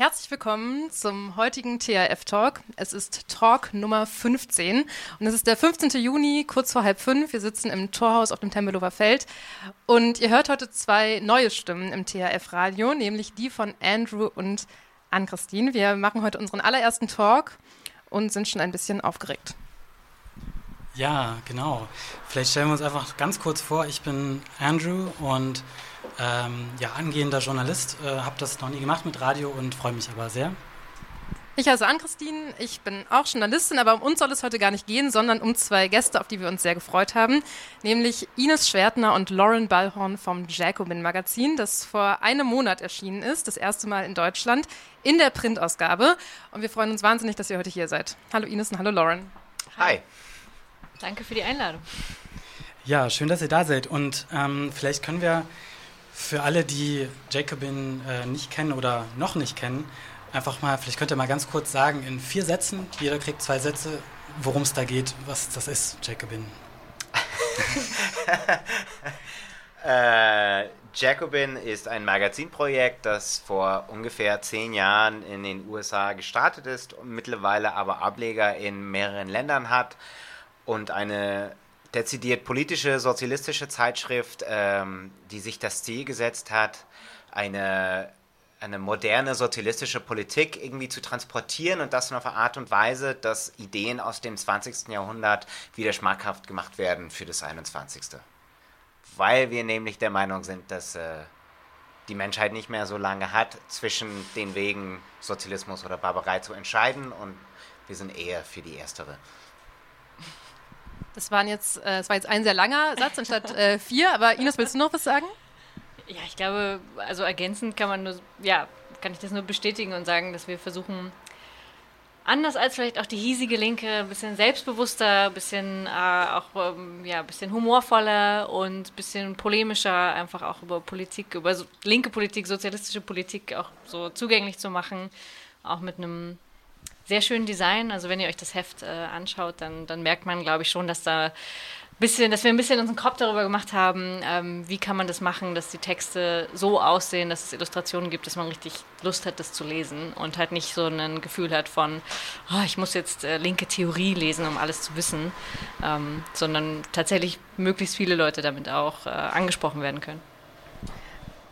Herzlich willkommen zum heutigen THF-Talk. Es ist Talk Nummer 15 und es ist der 15. Juni, kurz vor halb fünf. Wir sitzen im Torhaus auf dem Tempelhofer Feld und ihr hört heute zwei neue Stimmen im THF-Radio, nämlich die von Andrew und Ann-Christine. Wir machen heute unseren allerersten Talk und sind schon ein bisschen aufgeregt. Ja, genau. Vielleicht stellen wir uns einfach ganz kurz vor. Ich bin Andrew und ähm, ja, angehender Journalist, äh, habe das noch nie gemacht mit Radio und freue mich aber sehr. Ich heiße Ann-Christine, ich bin auch Journalistin, aber um uns soll es heute gar nicht gehen, sondern um zwei Gäste, auf die wir uns sehr gefreut haben, nämlich Ines Schwertner und Lauren Ballhorn vom Jacobin Magazin, das vor einem Monat erschienen ist, das erste Mal in Deutschland, in der Printausgabe. Und wir freuen uns wahnsinnig, dass ihr heute hier seid. Hallo Ines und hallo Lauren. Hi. Danke für die Einladung. Ja, schön, dass ihr da seid. Und ähm, vielleicht können wir für alle, die Jacobin äh, nicht kennen oder noch nicht kennen, einfach mal, vielleicht könnt ihr mal ganz kurz sagen, in vier Sätzen, jeder kriegt zwei Sätze, worum es da geht, was das ist, Jacobin. äh, Jacobin ist ein Magazinprojekt, das vor ungefähr zehn Jahren in den USA gestartet ist mittlerweile aber Ableger in mehreren Ländern hat und eine dezidiert politische, sozialistische Zeitschrift, ähm, die sich das Ziel gesetzt hat, eine, eine moderne sozialistische Politik irgendwie zu transportieren und das in einer Art und Weise, dass Ideen aus dem 20. Jahrhundert wieder schmackhaft gemacht werden für das 21. Weil wir nämlich der Meinung sind, dass äh, die Menschheit nicht mehr so lange hat, zwischen den Wegen Sozialismus oder Barbarei zu entscheiden und wir sind eher für die erstere. Das, waren jetzt, äh, das war jetzt ein sehr langer Satz anstatt äh, vier, aber Ines, willst du noch was sagen? Ja, ich glaube, also ergänzend kann man nur, ja, kann ich das nur bestätigen und sagen, dass wir versuchen, anders als vielleicht auch die hiesige Linke, ein bisschen selbstbewusster, ein bisschen äh, auch ähm, ja, bisschen humorvoller und ein bisschen polemischer einfach auch über Politik, über so, linke Politik, sozialistische Politik auch so zugänglich zu machen, auch mit einem sehr schönen Design. Also wenn ihr euch das Heft äh, anschaut, dann, dann merkt man, glaube ich, schon, dass da bisschen, dass wir ein bisschen unseren Kopf darüber gemacht haben, ähm, wie kann man das machen, dass die Texte so aussehen, dass es Illustrationen gibt, dass man richtig Lust hat, das zu lesen und halt nicht so ein Gefühl hat von, oh, ich muss jetzt äh, linke Theorie lesen, um alles zu wissen, ähm, sondern tatsächlich möglichst viele Leute damit auch äh, angesprochen werden können.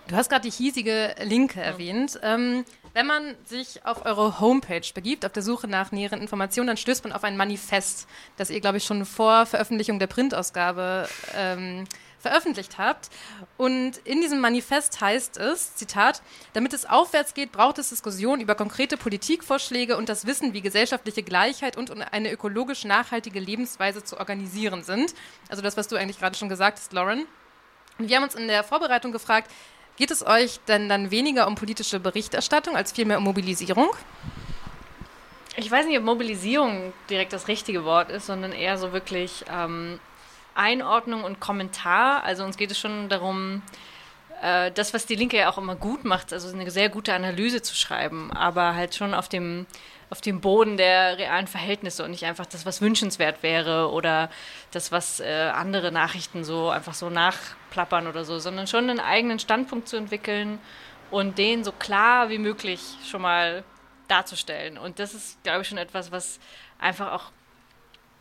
Du hast gerade die hiesige Linke erwähnt. Ähm, wenn man sich auf eure Homepage begibt, auf der Suche nach näheren Informationen, dann stößt man auf ein Manifest, das ihr, glaube ich, schon vor Veröffentlichung der Printausgabe ähm, veröffentlicht habt. Und in diesem Manifest heißt es, Zitat, damit es aufwärts geht, braucht es Diskussionen über konkrete Politikvorschläge und das Wissen, wie gesellschaftliche Gleichheit und eine ökologisch nachhaltige Lebensweise zu organisieren sind. Also das, was du eigentlich gerade schon gesagt hast, Lauren. Und wir haben uns in der Vorbereitung gefragt, Geht es euch denn dann weniger um politische Berichterstattung als vielmehr um Mobilisierung? Ich weiß nicht, ob Mobilisierung direkt das richtige Wort ist, sondern eher so wirklich ähm, Einordnung und Kommentar. Also uns geht es schon darum, äh, das, was die Linke ja auch immer gut macht, also eine sehr gute Analyse zu schreiben, aber halt schon auf dem auf dem Boden der realen Verhältnisse und nicht einfach das, was wünschenswert wäre oder das, was äh, andere Nachrichten so einfach so nachplappern oder so, sondern schon einen eigenen Standpunkt zu entwickeln und den so klar wie möglich schon mal darzustellen. Und das ist, glaube ich, schon etwas, was einfach auch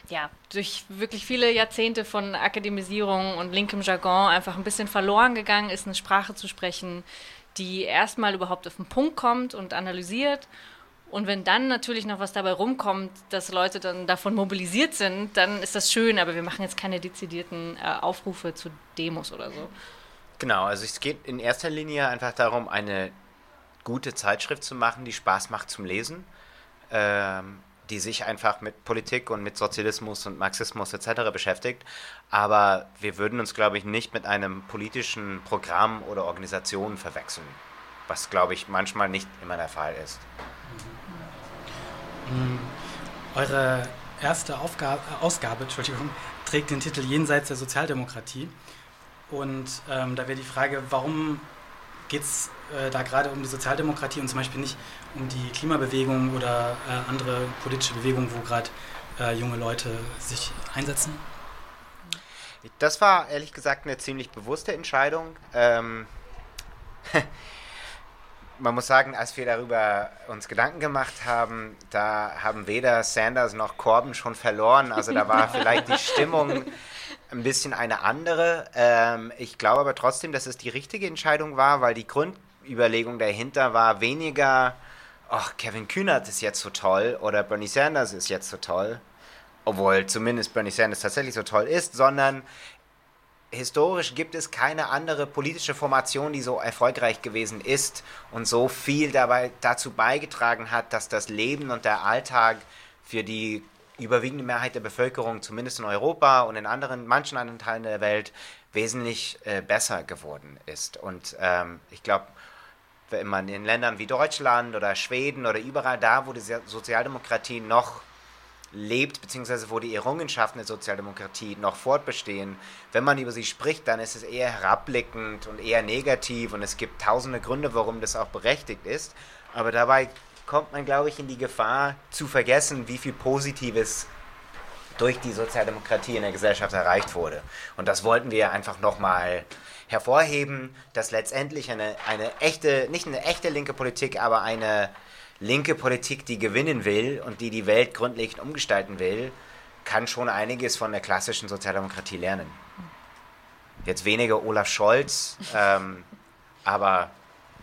ja, durch wirklich viele Jahrzehnte von Akademisierung und linkem Jargon einfach ein bisschen verloren gegangen ist, eine Sprache zu sprechen, die erstmal überhaupt auf den Punkt kommt und analysiert und wenn dann natürlich noch was dabei rumkommt, dass Leute dann davon mobilisiert sind, dann ist das schön, aber wir machen jetzt keine dezidierten äh, Aufrufe zu Demos oder so. Genau, also es geht in erster Linie einfach darum, eine gute Zeitschrift zu machen, die Spaß macht zum Lesen, ähm, die sich einfach mit Politik und mit Sozialismus und Marxismus etc. beschäftigt. Aber wir würden uns, glaube ich, nicht mit einem politischen Programm oder Organisation verwechseln, was, glaube ich, manchmal nicht immer der Fall ist. Mhm. Eure erste Aufgabe, Ausgabe Entschuldigung, trägt den Titel Jenseits der Sozialdemokratie. Und ähm, da wäre die Frage, warum geht es äh, da gerade um die Sozialdemokratie und zum Beispiel nicht um die Klimabewegung oder äh, andere politische Bewegungen, wo gerade äh, junge Leute sich einsetzen? Das war ehrlich gesagt eine ziemlich bewusste Entscheidung. Ähm man muss sagen, als wir darüber uns Gedanken gemacht haben, da haben weder Sanders noch Corbyn schon verloren. Also da war vielleicht die Stimmung ein bisschen eine andere. Ähm, ich glaube aber trotzdem, dass es die richtige Entscheidung war, weil die Grundüberlegung dahinter war weniger, ach, Kevin Kühnert ist jetzt so toll oder Bernie Sanders ist jetzt so toll, obwohl zumindest Bernie Sanders tatsächlich so toll ist, sondern historisch gibt es keine andere politische Formation, die so erfolgreich gewesen ist und so viel dabei dazu beigetragen hat, dass das Leben und der Alltag für die überwiegende Mehrheit der Bevölkerung, zumindest in Europa und in anderen, manchen anderen Teilen der Welt, wesentlich äh, besser geworden ist. Und ähm, ich glaube, wenn man in Ländern wie Deutschland oder Schweden oder überall da, wo die Sozialdemokratie noch lebt, beziehungsweise wo die Errungenschaften der Sozialdemokratie noch fortbestehen, wenn man über sie spricht, dann ist es eher herabblickend und eher negativ und es gibt tausende Gründe, warum das auch berechtigt ist. Aber dabei kommt man, glaube ich, in die Gefahr zu vergessen, wie viel Positives durch die Sozialdemokratie in der Gesellschaft erreicht wurde. Und das wollten wir einfach nochmal hervorheben, dass letztendlich eine, eine echte, nicht eine echte linke Politik, aber eine linke Politik, die gewinnen will und die die Welt grundlegend umgestalten will, kann schon einiges von der klassischen Sozialdemokratie lernen. Jetzt weniger Olaf Scholz, ähm, aber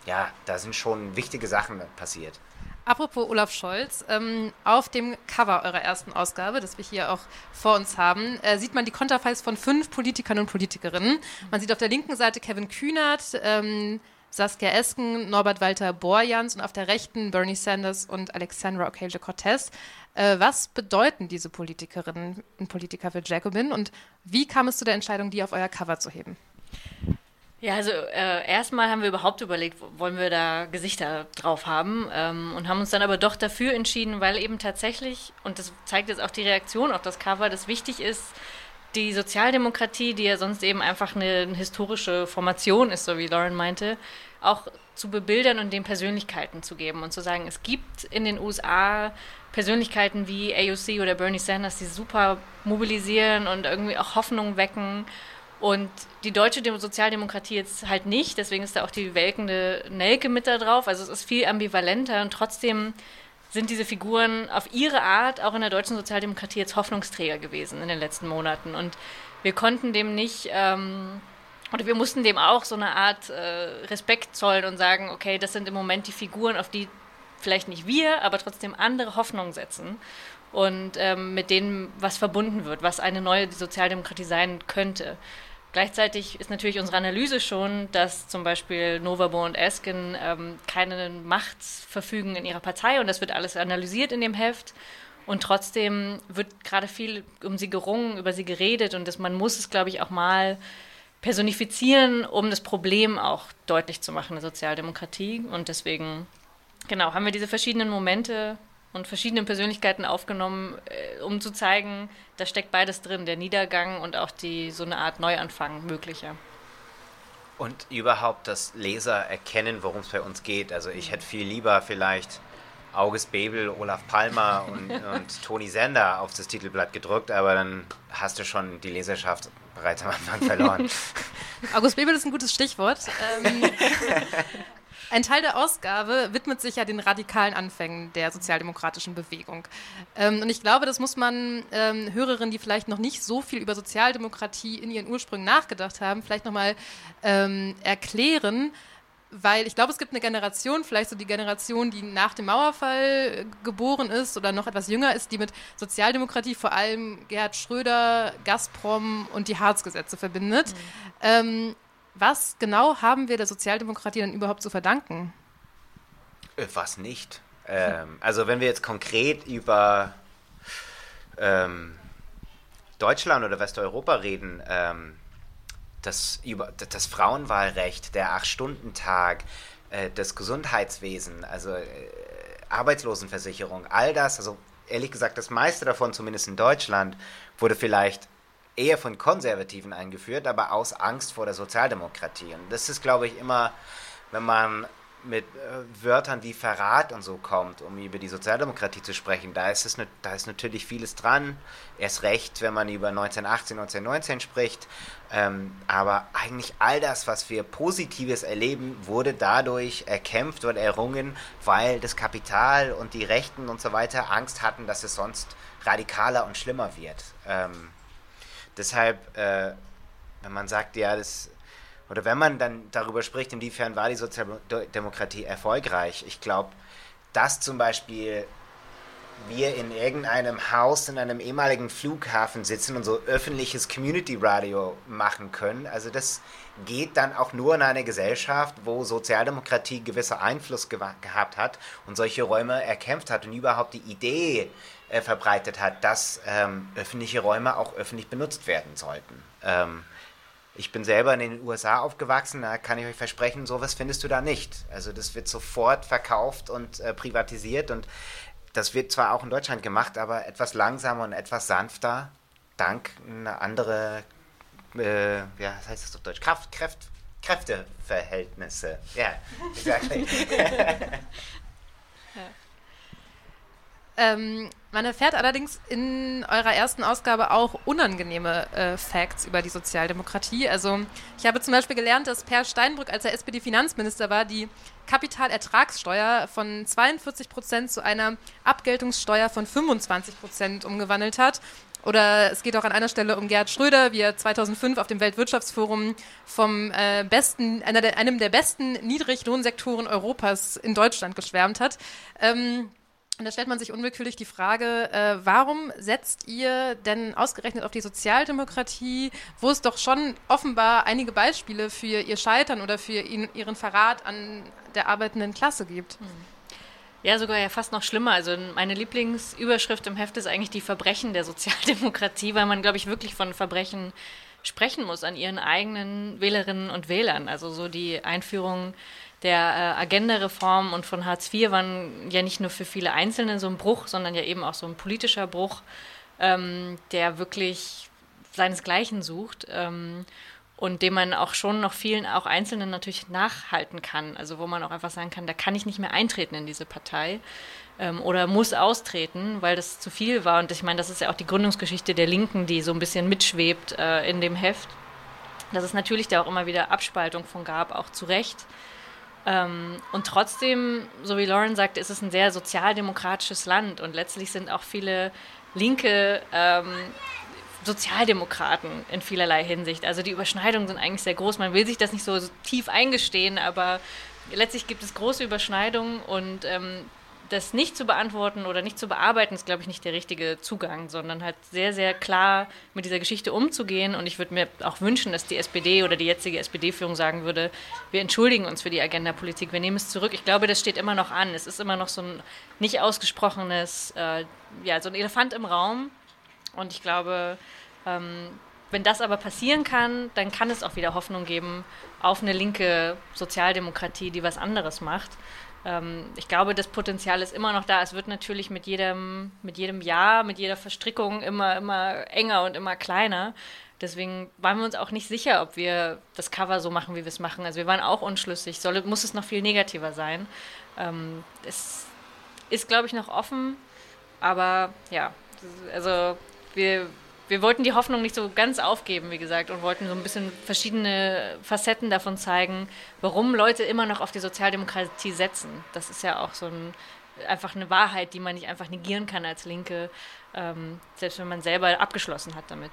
ja, da sind schon wichtige Sachen passiert. Apropos Olaf Scholz, ähm, auf dem Cover eurer ersten Ausgabe, das wir hier auch vor uns haben, äh, sieht man die Konterfeis von fünf Politikern und Politikerinnen. Man sieht auf der linken Seite Kevin Kühnert, ähm, Saskia Esken, Norbert Walter Borjans und auf der rechten Bernie Sanders und Alexandra Ocasio-Cortez. Äh, was bedeuten diese Politikerinnen und Politiker für Jacobin und wie kam es zu der Entscheidung, die auf euer Cover zu heben? Ja, also äh, erstmal haben wir überhaupt überlegt, wollen wir da Gesichter drauf haben ähm, und haben uns dann aber doch dafür entschieden, weil eben tatsächlich, und das zeigt jetzt auch die Reaktion auf das Cover, dass wichtig ist, die Sozialdemokratie, die ja sonst eben einfach eine, eine, historische Formation ist, so wie Lauren meinte, auch zu bebildern und den Persönlichkeiten zu geben und zu sagen, es gibt in den USA Persönlichkeiten wie AOC oder Bernie Sanders, die super mobilisieren und irgendwie auch Hoffnung wecken. Und die deutsche Sozialdemokratie jetzt halt nicht, deswegen ist da auch die welkende Nelke mit da drauf. Also es ist viel ambivalenter und trotzdem sind diese Figuren auf ihre Art auch in der deutschen Sozialdemokratie jetzt Hoffnungsträger gewesen in den letzten Monaten. Und wir konnten dem nicht, ähm, oder wir mussten dem auch so eine Art äh, Respekt zollen und sagen, okay, das sind im Moment die Figuren, auf die vielleicht nicht wir, aber trotzdem andere Hoffnung setzen und ähm, mit denen was verbunden wird, was eine neue Sozialdemokratie sein könnte. Gleichzeitig ist natürlich unsere Analyse schon, dass zum Beispiel Novabo und Esken ähm, keine Macht verfügen in ihrer Partei und das wird alles analysiert in dem Heft. Und trotzdem wird gerade viel um sie gerungen, über sie geredet und das, man muss es, glaube ich, auch mal personifizieren, um das Problem auch deutlich zu machen, der Sozialdemokratie. Und deswegen, genau, haben wir diese verschiedenen Momente und verschiedene Persönlichkeiten aufgenommen, äh, um zu zeigen, da steckt beides drin, der Niedergang und auch die so eine Art Neuanfang möglicher. Und überhaupt das Leser erkennen, worum es bei uns geht. Also ich hätte viel lieber vielleicht August Bebel, Olaf Palmer und, und Toni Sender auf das Titelblatt gedrückt, aber dann hast du schon die Leserschaft bereits am Anfang verloren. August Bebel ist ein gutes Stichwort. Ähm, ein Teil der Ausgabe widmet sich ja den radikalen Anfängen der sozialdemokratischen Bewegung. Ähm, und ich glaube, das muss man ähm, Hörerinnen, die vielleicht noch nicht so viel über Sozialdemokratie in ihren Ursprüngen nachgedacht haben, vielleicht nochmal ähm, erklären, weil ich glaube, es gibt eine Generation, vielleicht so die Generation, die nach dem Mauerfall geboren ist oder noch etwas jünger ist, die mit Sozialdemokratie vor allem Gerhard Schröder, Gazprom und die Harzgesetze verbindet. Mhm. Ähm, was genau haben wir der Sozialdemokratie denn überhaupt zu verdanken? Äh, was nicht? Ähm, also wenn wir jetzt konkret über ähm, Deutschland oder Westeuropa reden, ähm, das, über, das Frauenwahlrecht, der Acht-Stunden-Tag, äh, das Gesundheitswesen, also äh, Arbeitslosenversicherung, all das, also ehrlich gesagt, das meiste davon, zumindest in Deutschland, wurde vielleicht eher von Konservativen eingeführt, aber aus Angst vor der Sozialdemokratie. Und das ist, glaube ich, immer, wenn man mit äh, Wörtern wie Verrat und so kommt, um über die Sozialdemokratie zu sprechen, da ist, es, ne, da ist natürlich vieles dran. Erst recht, wenn man über 1918, 1919 spricht. Ähm, aber eigentlich all das, was wir Positives erleben, wurde dadurch erkämpft oder errungen, weil das Kapital und die Rechten und so weiter Angst hatten, dass es sonst radikaler und schlimmer wird. Ähm, deshalb, äh, wenn man sagt, ja, das oder wenn man dann darüber spricht, inwiefern war die Sozialdemokratie erfolgreich, ich glaube, dass zum Beispiel wir in irgendeinem Haus in einem ehemaligen Flughafen sitzen und so öffentliches Community Radio machen können. Also das geht dann auch nur in einer Gesellschaft, wo Sozialdemokratie gewisser Einfluss ge gehabt hat und solche Räume erkämpft hat und überhaupt die Idee äh, verbreitet hat, dass ähm, öffentliche Räume auch öffentlich benutzt werden sollten. Ähm, ich bin selber in den USA aufgewachsen, da kann ich euch versprechen, sowas findest du da nicht. Also das wird sofort verkauft und äh, privatisiert und das wird zwar auch in Deutschland gemacht, aber etwas langsamer und etwas sanfter, dank einer anderen, äh, ja, was heißt das auf Deutsch? Kraft, Kräft, Kräfteverhältnisse. Ja, exactly. Ähm, man erfährt allerdings in eurer ersten Ausgabe auch unangenehme äh, Facts über die Sozialdemokratie. Also ich habe zum Beispiel gelernt, dass Per Steinbrück, als er SPD-Finanzminister war, die Kapitalertragssteuer von 42 Prozent zu einer Abgeltungssteuer von 25 Prozent umgewandelt hat. Oder es geht auch an einer Stelle um Gerd Schröder, wie er 2005 auf dem Weltwirtschaftsforum vom äh, besten, einer der, einem der besten Niedriglohnsektoren Europas in Deutschland geschwärmt hat. Ähm, und da stellt man sich unwillkürlich die Frage, äh, warum setzt ihr denn ausgerechnet auf die Sozialdemokratie, wo es doch schon offenbar einige Beispiele für ihr Scheitern oder für ihn, ihren Verrat an der arbeitenden Klasse gibt? Hm. Ja, sogar ja fast noch schlimmer. Also meine Lieblingsüberschrift im Heft ist eigentlich die Verbrechen der Sozialdemokratie, weil man, glaube ich, wirklich von Verbrechen sprechen muss an ihren eigenen Wählerinnen und Wählern. Also so die Einführung der äh, Agenda-Reform und von Hartz IV waren ja nicht nur für viele Einzelne so ein Bruch, sondern ja eben auch so ein politischer Bruch, ähm, der wirklich seinesgleichen sucht. Ähm, und dem man auch schon noch vielen, auch Einzelnen natürlich nachhalten kann. Also wo man auch einfach sagen kann, da kann ich nicht mehr eintreten in diese Partei ähm, oder muss austreten, weil das zu viel war. Und ich meine, das ist ja auch die Gründungsgeschichte der Linken, die so ein bisschen mitschwebt äh, in dem Heft. Dass es natürlich da auch immer wieder Abspaltung von gab, auch zu Recht. Ähm, und trotzdem, so wie Lauren sagt, ist es ein sehr sozialdemokratisches Land und letztlich sind auch viele linke ähm, Sozialdemokraten in vielerlei Hinsicht. Also die Überschneidungen sind eigentlich sehr groß. Man will sich das nicht so tief eingestehen, aber letztlich gibt es große Überschneidungen und ähm, das nicht zu beantworten oder nicht zu bearbeiten, ist, glaube ich, nicht der richtige Zugang, sondern halt sehr, sehr klar mit dieser Geschichte umzugehen. Und ich würde mir auch wünschen, dass die SPD oder die jetzige SPD-Führung sagen würde, wir entschuldigen uns für die Agenda-Politik, wir nehmen es zurück. Ich glaube, das steht immer noch an. Es ist immer noch so ein nicht ausgesprochenes, äh, ja, so ein Elefant im Raum. Und ich glaube, ähm, wenn das aber passieren kann, dann kann es auch wieder Hoffnung geben auf eine linke Sozialdemokratie, die was anderes macht ähm, ich glaube, das Potenzial ist immer noch da. Es wird natürlich mit jedem, mit jedem Jahr, mit jeder Verstrickung immer, immer enger und immer kleiner. Deswegen waren wir uns auch nicht sicher, ob wir das Cover so machen, wie wir es machen. Also wir waren auch unschlüssig. Soll, muss es noch viel negativer sein? Ähm, es ist, glaube ich, noch offen. Aber ja, also wir, wir wollten die Hoffnung nicht so ganz aufgeben, wie gesagt, und wollten so ein bisschen verschiedene Facetten davon zeigen, warum Leute immer noch auf die Sozialdemokratie setzen. Das ist ja auch so ein, einfach eine Wahrheit, die man nicht einfach negieren kann als Linke, ähm, selbst wenn man selber abgeschlossen hat damit.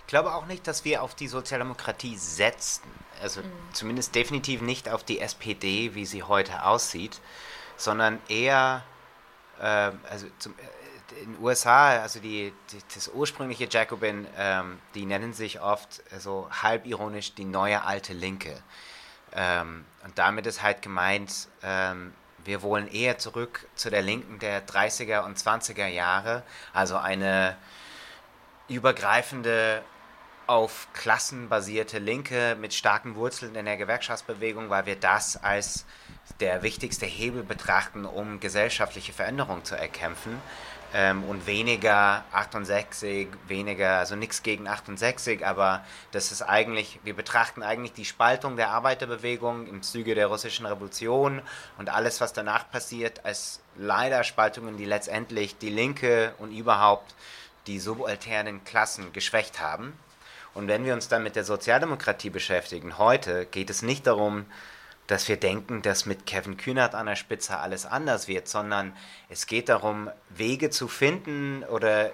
Ich glaube auch nicht, dass wir auf die Sozialdemokratie setzen. Also mhm. zumindest definitiv nicht auf die SPD, wie sie heute aussieht, sondern eher, äh, also zum, in den USA, also die, die, das ursprüngliche Jacobin, ähm, die nennen sich oft so halb ironisch die neue alte Linke. Ähm, und damit ist halt gemeint, ähm, wir wollen eher zurück zu der Linken der 30er und 20er Jahre, also eine übergreifende auf Klassen basierte Linke mit starken Wurzeln in der Gewerkschaftsbewegung, weil wir das als der wichtigste Hebel betrachten, um gesellschaftliche Veränderungen zu erkämpfen. Ähm, und weniger 68, weniger, also nichts gegen 68, aber das ist eigentlich, wir betrachten eigentlich die Spaltung der Arbeiterbewegung im Zuge der russischen Revolution und alles, was danach passiert, als leider Spaltungen, die letztendlich die Linke und überhaupt die subalternen Klassen geschwächt haben. Und wenn wir uns dann mit der Sozialdemokratie beschäftigen, heute geht es nicht darum, dass wir denken, dass mit Kevin Kühnert an der Spitze alles anders wird, sondern es geht darum, Wege zu finden oder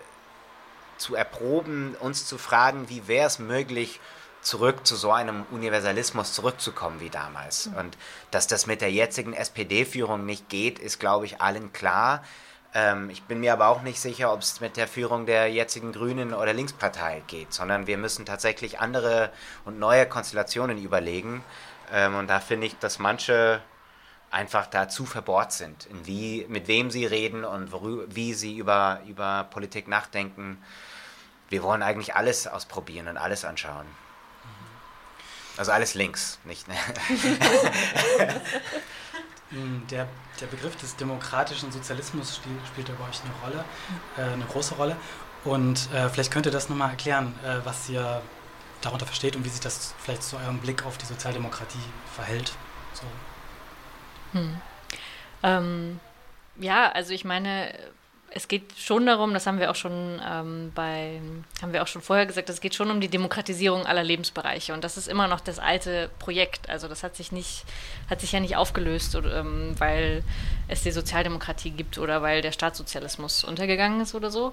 zu erproben, uns zu fragen, wie wäre es möglich, zurück zu so einem Universalismus zurückzukommen wie damals. Mhm. Und dass das mit der jetzigen SPD-Führung nicht geht, ist, glaube ich, allen klar. Ähm, ich bin mir aber auch nicht sicher, ob es mit der Führung der jetzigen Grünen oder Linkspartei geht, sondern wir müssen tatsächlich andere und neue Konstellationen überlegen. Ähm, und da finde ich, dass manche einfach da zu verbohrt sind, in wie, mit wem sie reden und wie sie über, über Politik nachdenken. Wir wollen eigentlich alles ausprobieren und alles anschauen. Also alles links, nicht? Ne? Der, der Begriff des demokratischen Sozialismus spielt, spielt bei euch eine Rolle, äh, eine große Rolle. Und äh, vielleicht könnt ihr das nochmal erklären, äh, was ihr darunter versteht und wie sich das vielleicht zu eurem Blick auf die Sozialdemokratie verhält. So. Hm. Ähm, ja, also ich meine, es geht schon darum, das haben wir auch schon ähm, bei, haben wir auch schon vorher gesagt, es geht schon um die Demokratisierung aller Lebensbereiche und das ist immer noch das alte Projekt. Also das hat sich nicht, hat sich ja nicht aufgelöst, oder, ähm, weil es die Sozialdemokratie gibt oder weil der Staatssozialismus untergegangen ist oder so.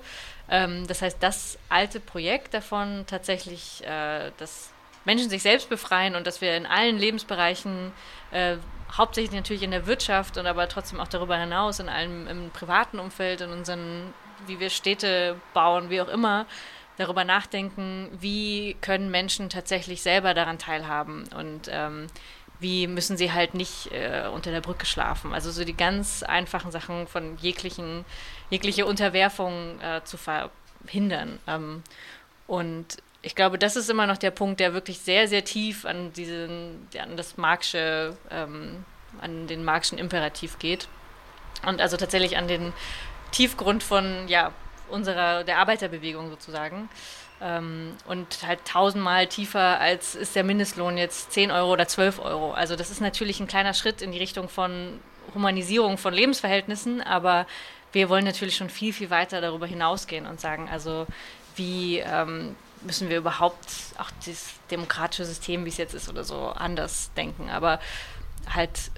Ähm, das heißt, das alte Projekt davon tatsächlich, äh, dass Menschen sich selbst befreien und dass wir in allen Lebensbereichen äh, hauptsächlich natürlich in der Wirtschaft und aber trotzdem auch darüber hinaus in allem im privaten Umfeld, in unseren, wie wir Städte bauen, wie auch immer, darüber nachdenken, wie können Menschen tatsächlich selber daran teilhaben und ähm, wie müssen sie halt nicht äh, unter der Brücke schlafen. Also so die ganz einfachen Sachen von jeglichen, jegliche Unterwerfung äh, zu verhindern. Ähm, und ich glaube, das ist immer noch der Punkt, der wirklich sehr, sehr tief an diesen, an das Marxische, ähm, an den Marxischen Imperativ geht. Und also tatsächlich an den Tiefgrund von, ja, unserer, der Arbeiterbewegung sozusagen. Ähm, und halt tausendmal tiefer als ist der Mindestlohn jetzt 10 Euro oder 12 Euro. Also das ist natürlich ein kleiner Schritt in die Richtung von Humanisierung von Lebensverhältnissen, aber wir wollen natürlich schon viel, viel weiter darüber hinausgehen und sagen, also wie ähm, müssen wir überhaupt auch das demokratische System, wie es jetzt ist oder so, anders denken. Aber halt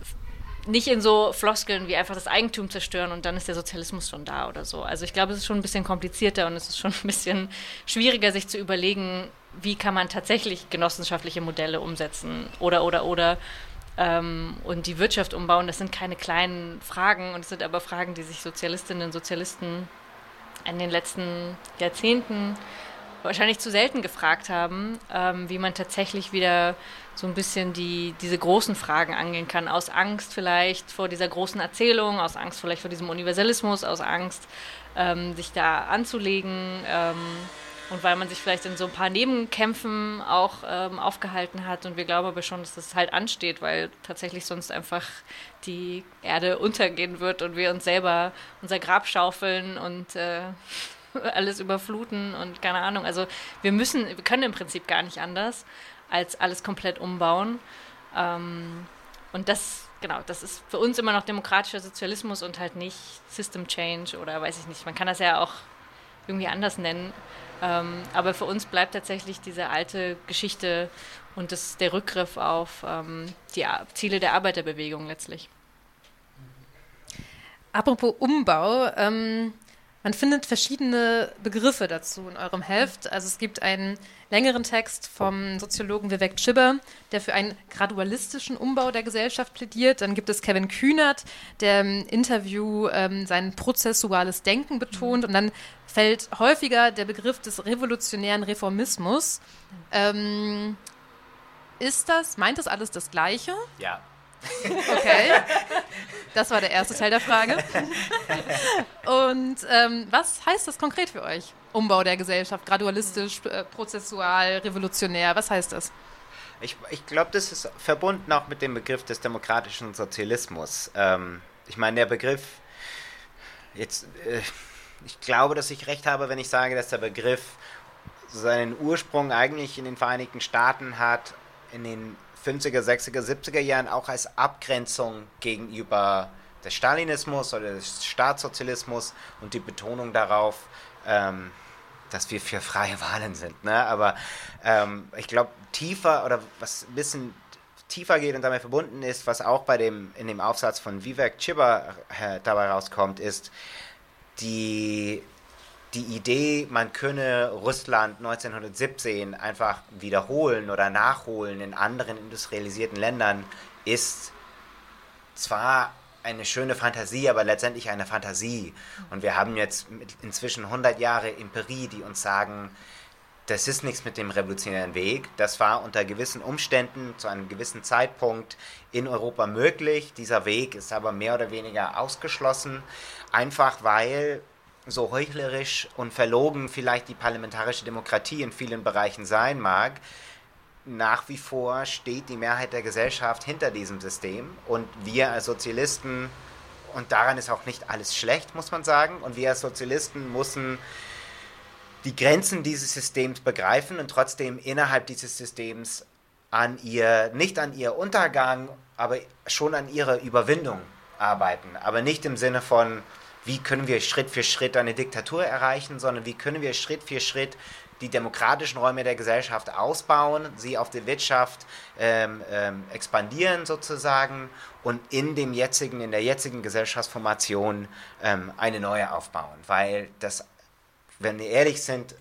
nicht in so Floskeln wie einfach das Eigentum zerstören und dann ist der Sozialismus schon da oder so. Also ich glaube, es ist schon ein bisschen komplizierter und es ist schon ein bisschen schwieriger, sich zu überlegen, wie kann man tatsächlich genossenschaftliche Modelle umsetzen oder oder oder ähm, und die Wirtschaft umbauen. Das sind keine kleinen Fragen und es sind aber Fragen, die sich Sozialistinnen und Sozialisten in den letzten Jahrzehnten wahrscheinlich zu selten gefragt haben, ähm, wie man tatsächlich wieder so ein bisschen die, diese großen Fragen angehen kann. Aus Angst vielleicht vor dieser großen Erzählung, aus Angst vielleicht vor diesem Universalismus, aus Angst, ähm, sich da anzulegen. Ähm, und weil man sich vielleicht in so ein paar Nebenkämpfen auch ähm, aufgehalten hat. Und wir glauben aber schon, dass das halt ansteht, weil tatsächlich sonst einfach die Erde untergehen wird und wir uns selber unser Grab schaufeln und äh, alles überfluten und keine Ahnung. Also wir müssen, wir können im Prinzip gar nicht anders, als alles komplett umbauen. Ähm, und das, genau, das ist für uns immer noch demokratischer Sozialismus und halt nicht System Change oder weiß ich nicht. Man kann das ja auch irgendwie anders nennen. Ähm, aber für uns bleibt tatsächlich diese alte Geschichte und das, der Rückgriff auf ähm, die Ziele der Arbeiterbewegung letztlich. Apropos Umbau, ähm, man findet verschiedene Begriffe dazu in eurem Heft. Also es gibt einen längeren Text vom Soziologen Vivek Chibber, der für einen gradualistischen Umbau der Gesellschaft plädiert. Dann gibt es Kevin Kühnert, der im Interview ähm, sein prozessuales Denken betont. Und dann fällt häufiger der Begriff des revolutionären Reformismus. Ähm, ist das, meint das alles das Gleiche? Ja. Okay. Das war der erste Teil der Frage. Und ähm, was heißt das konkret für euch? Umbau der Gesellschaft, gradualistisch, äh, prozessual, revolutionär, was heißt das? Ich, ich glaube, das ist verbunden auch mit dem Begriff des demokratischen Sozialismus. Ähm, ich meine, der Begriff, jetzt, äh, ich glaube, dass ich recht habe, wenn ich sage, dass der Begriff seinen Ursprung eigentlich in den Vereinigten Staaten hat, in den 50er, 60er, 70er Jahren auch als Abgrenzung gegenüber des Stalinismus oder des Staatssozialismus und die Betonung darauf, ähm, dass wir für freie Wahlen sind. Ne? Aber ähm, ich glaube, tiefer oder was ein bisschen tiefer geht und damit verbunden ist, was auch bei dem, in dem Aufsatz von Vivek Chiba äh, dabei rauskommt, ist die, die Idee, man könne Russland 1917 einfach wiederholen oder nachholen in anderen industrialisierten Ländern, ist zwar eine schöne Fantasie, aber letztendlich eine Fantasie. Und wir haben jetzt inzwischen 100 Jahre Empirie, die uns sagen, das ist nichts mit dem revolutionären Weg. Das war unter gewissen Umständen zu einem gewissen Zeitpunkt in Europa möglich. Dieser Weg ist aber mehr oder weniger ausgeschlossen, einfach weil so heuchlerisch und verlogen vielleicht die parlamentarische Demokratie in vielen Bereichen sein mag, nach wie vor steht die Mehrheit der Gesellschaft hinter diesem System und wir als Sozialisten, und daran ist auch nicht alles schlecht, muss man sagen, und wir als Sozialisten müssen die Grenzen dieses Systems begreifen und trotzdem innerhalb dieses Systems an ihr, nicht an ihr Untergang, aber schon an ihrer Überwindung arbeiten. Aber nicht im Sinne von, wie können wir Schritt für Schritt eine Diktatur erreichen, sondern wie können wir Schritt für Schritt die demokratischen Räume der Gesellschaft ausbauen, sie auf die Wirtschaft ähm, ähm, expandieren sozusagen und in dem jetzigen, in der jetzigen Gesellschaftsformation ähm, eine neue aufbauen. Weil das, wenn wir ehrlich sind,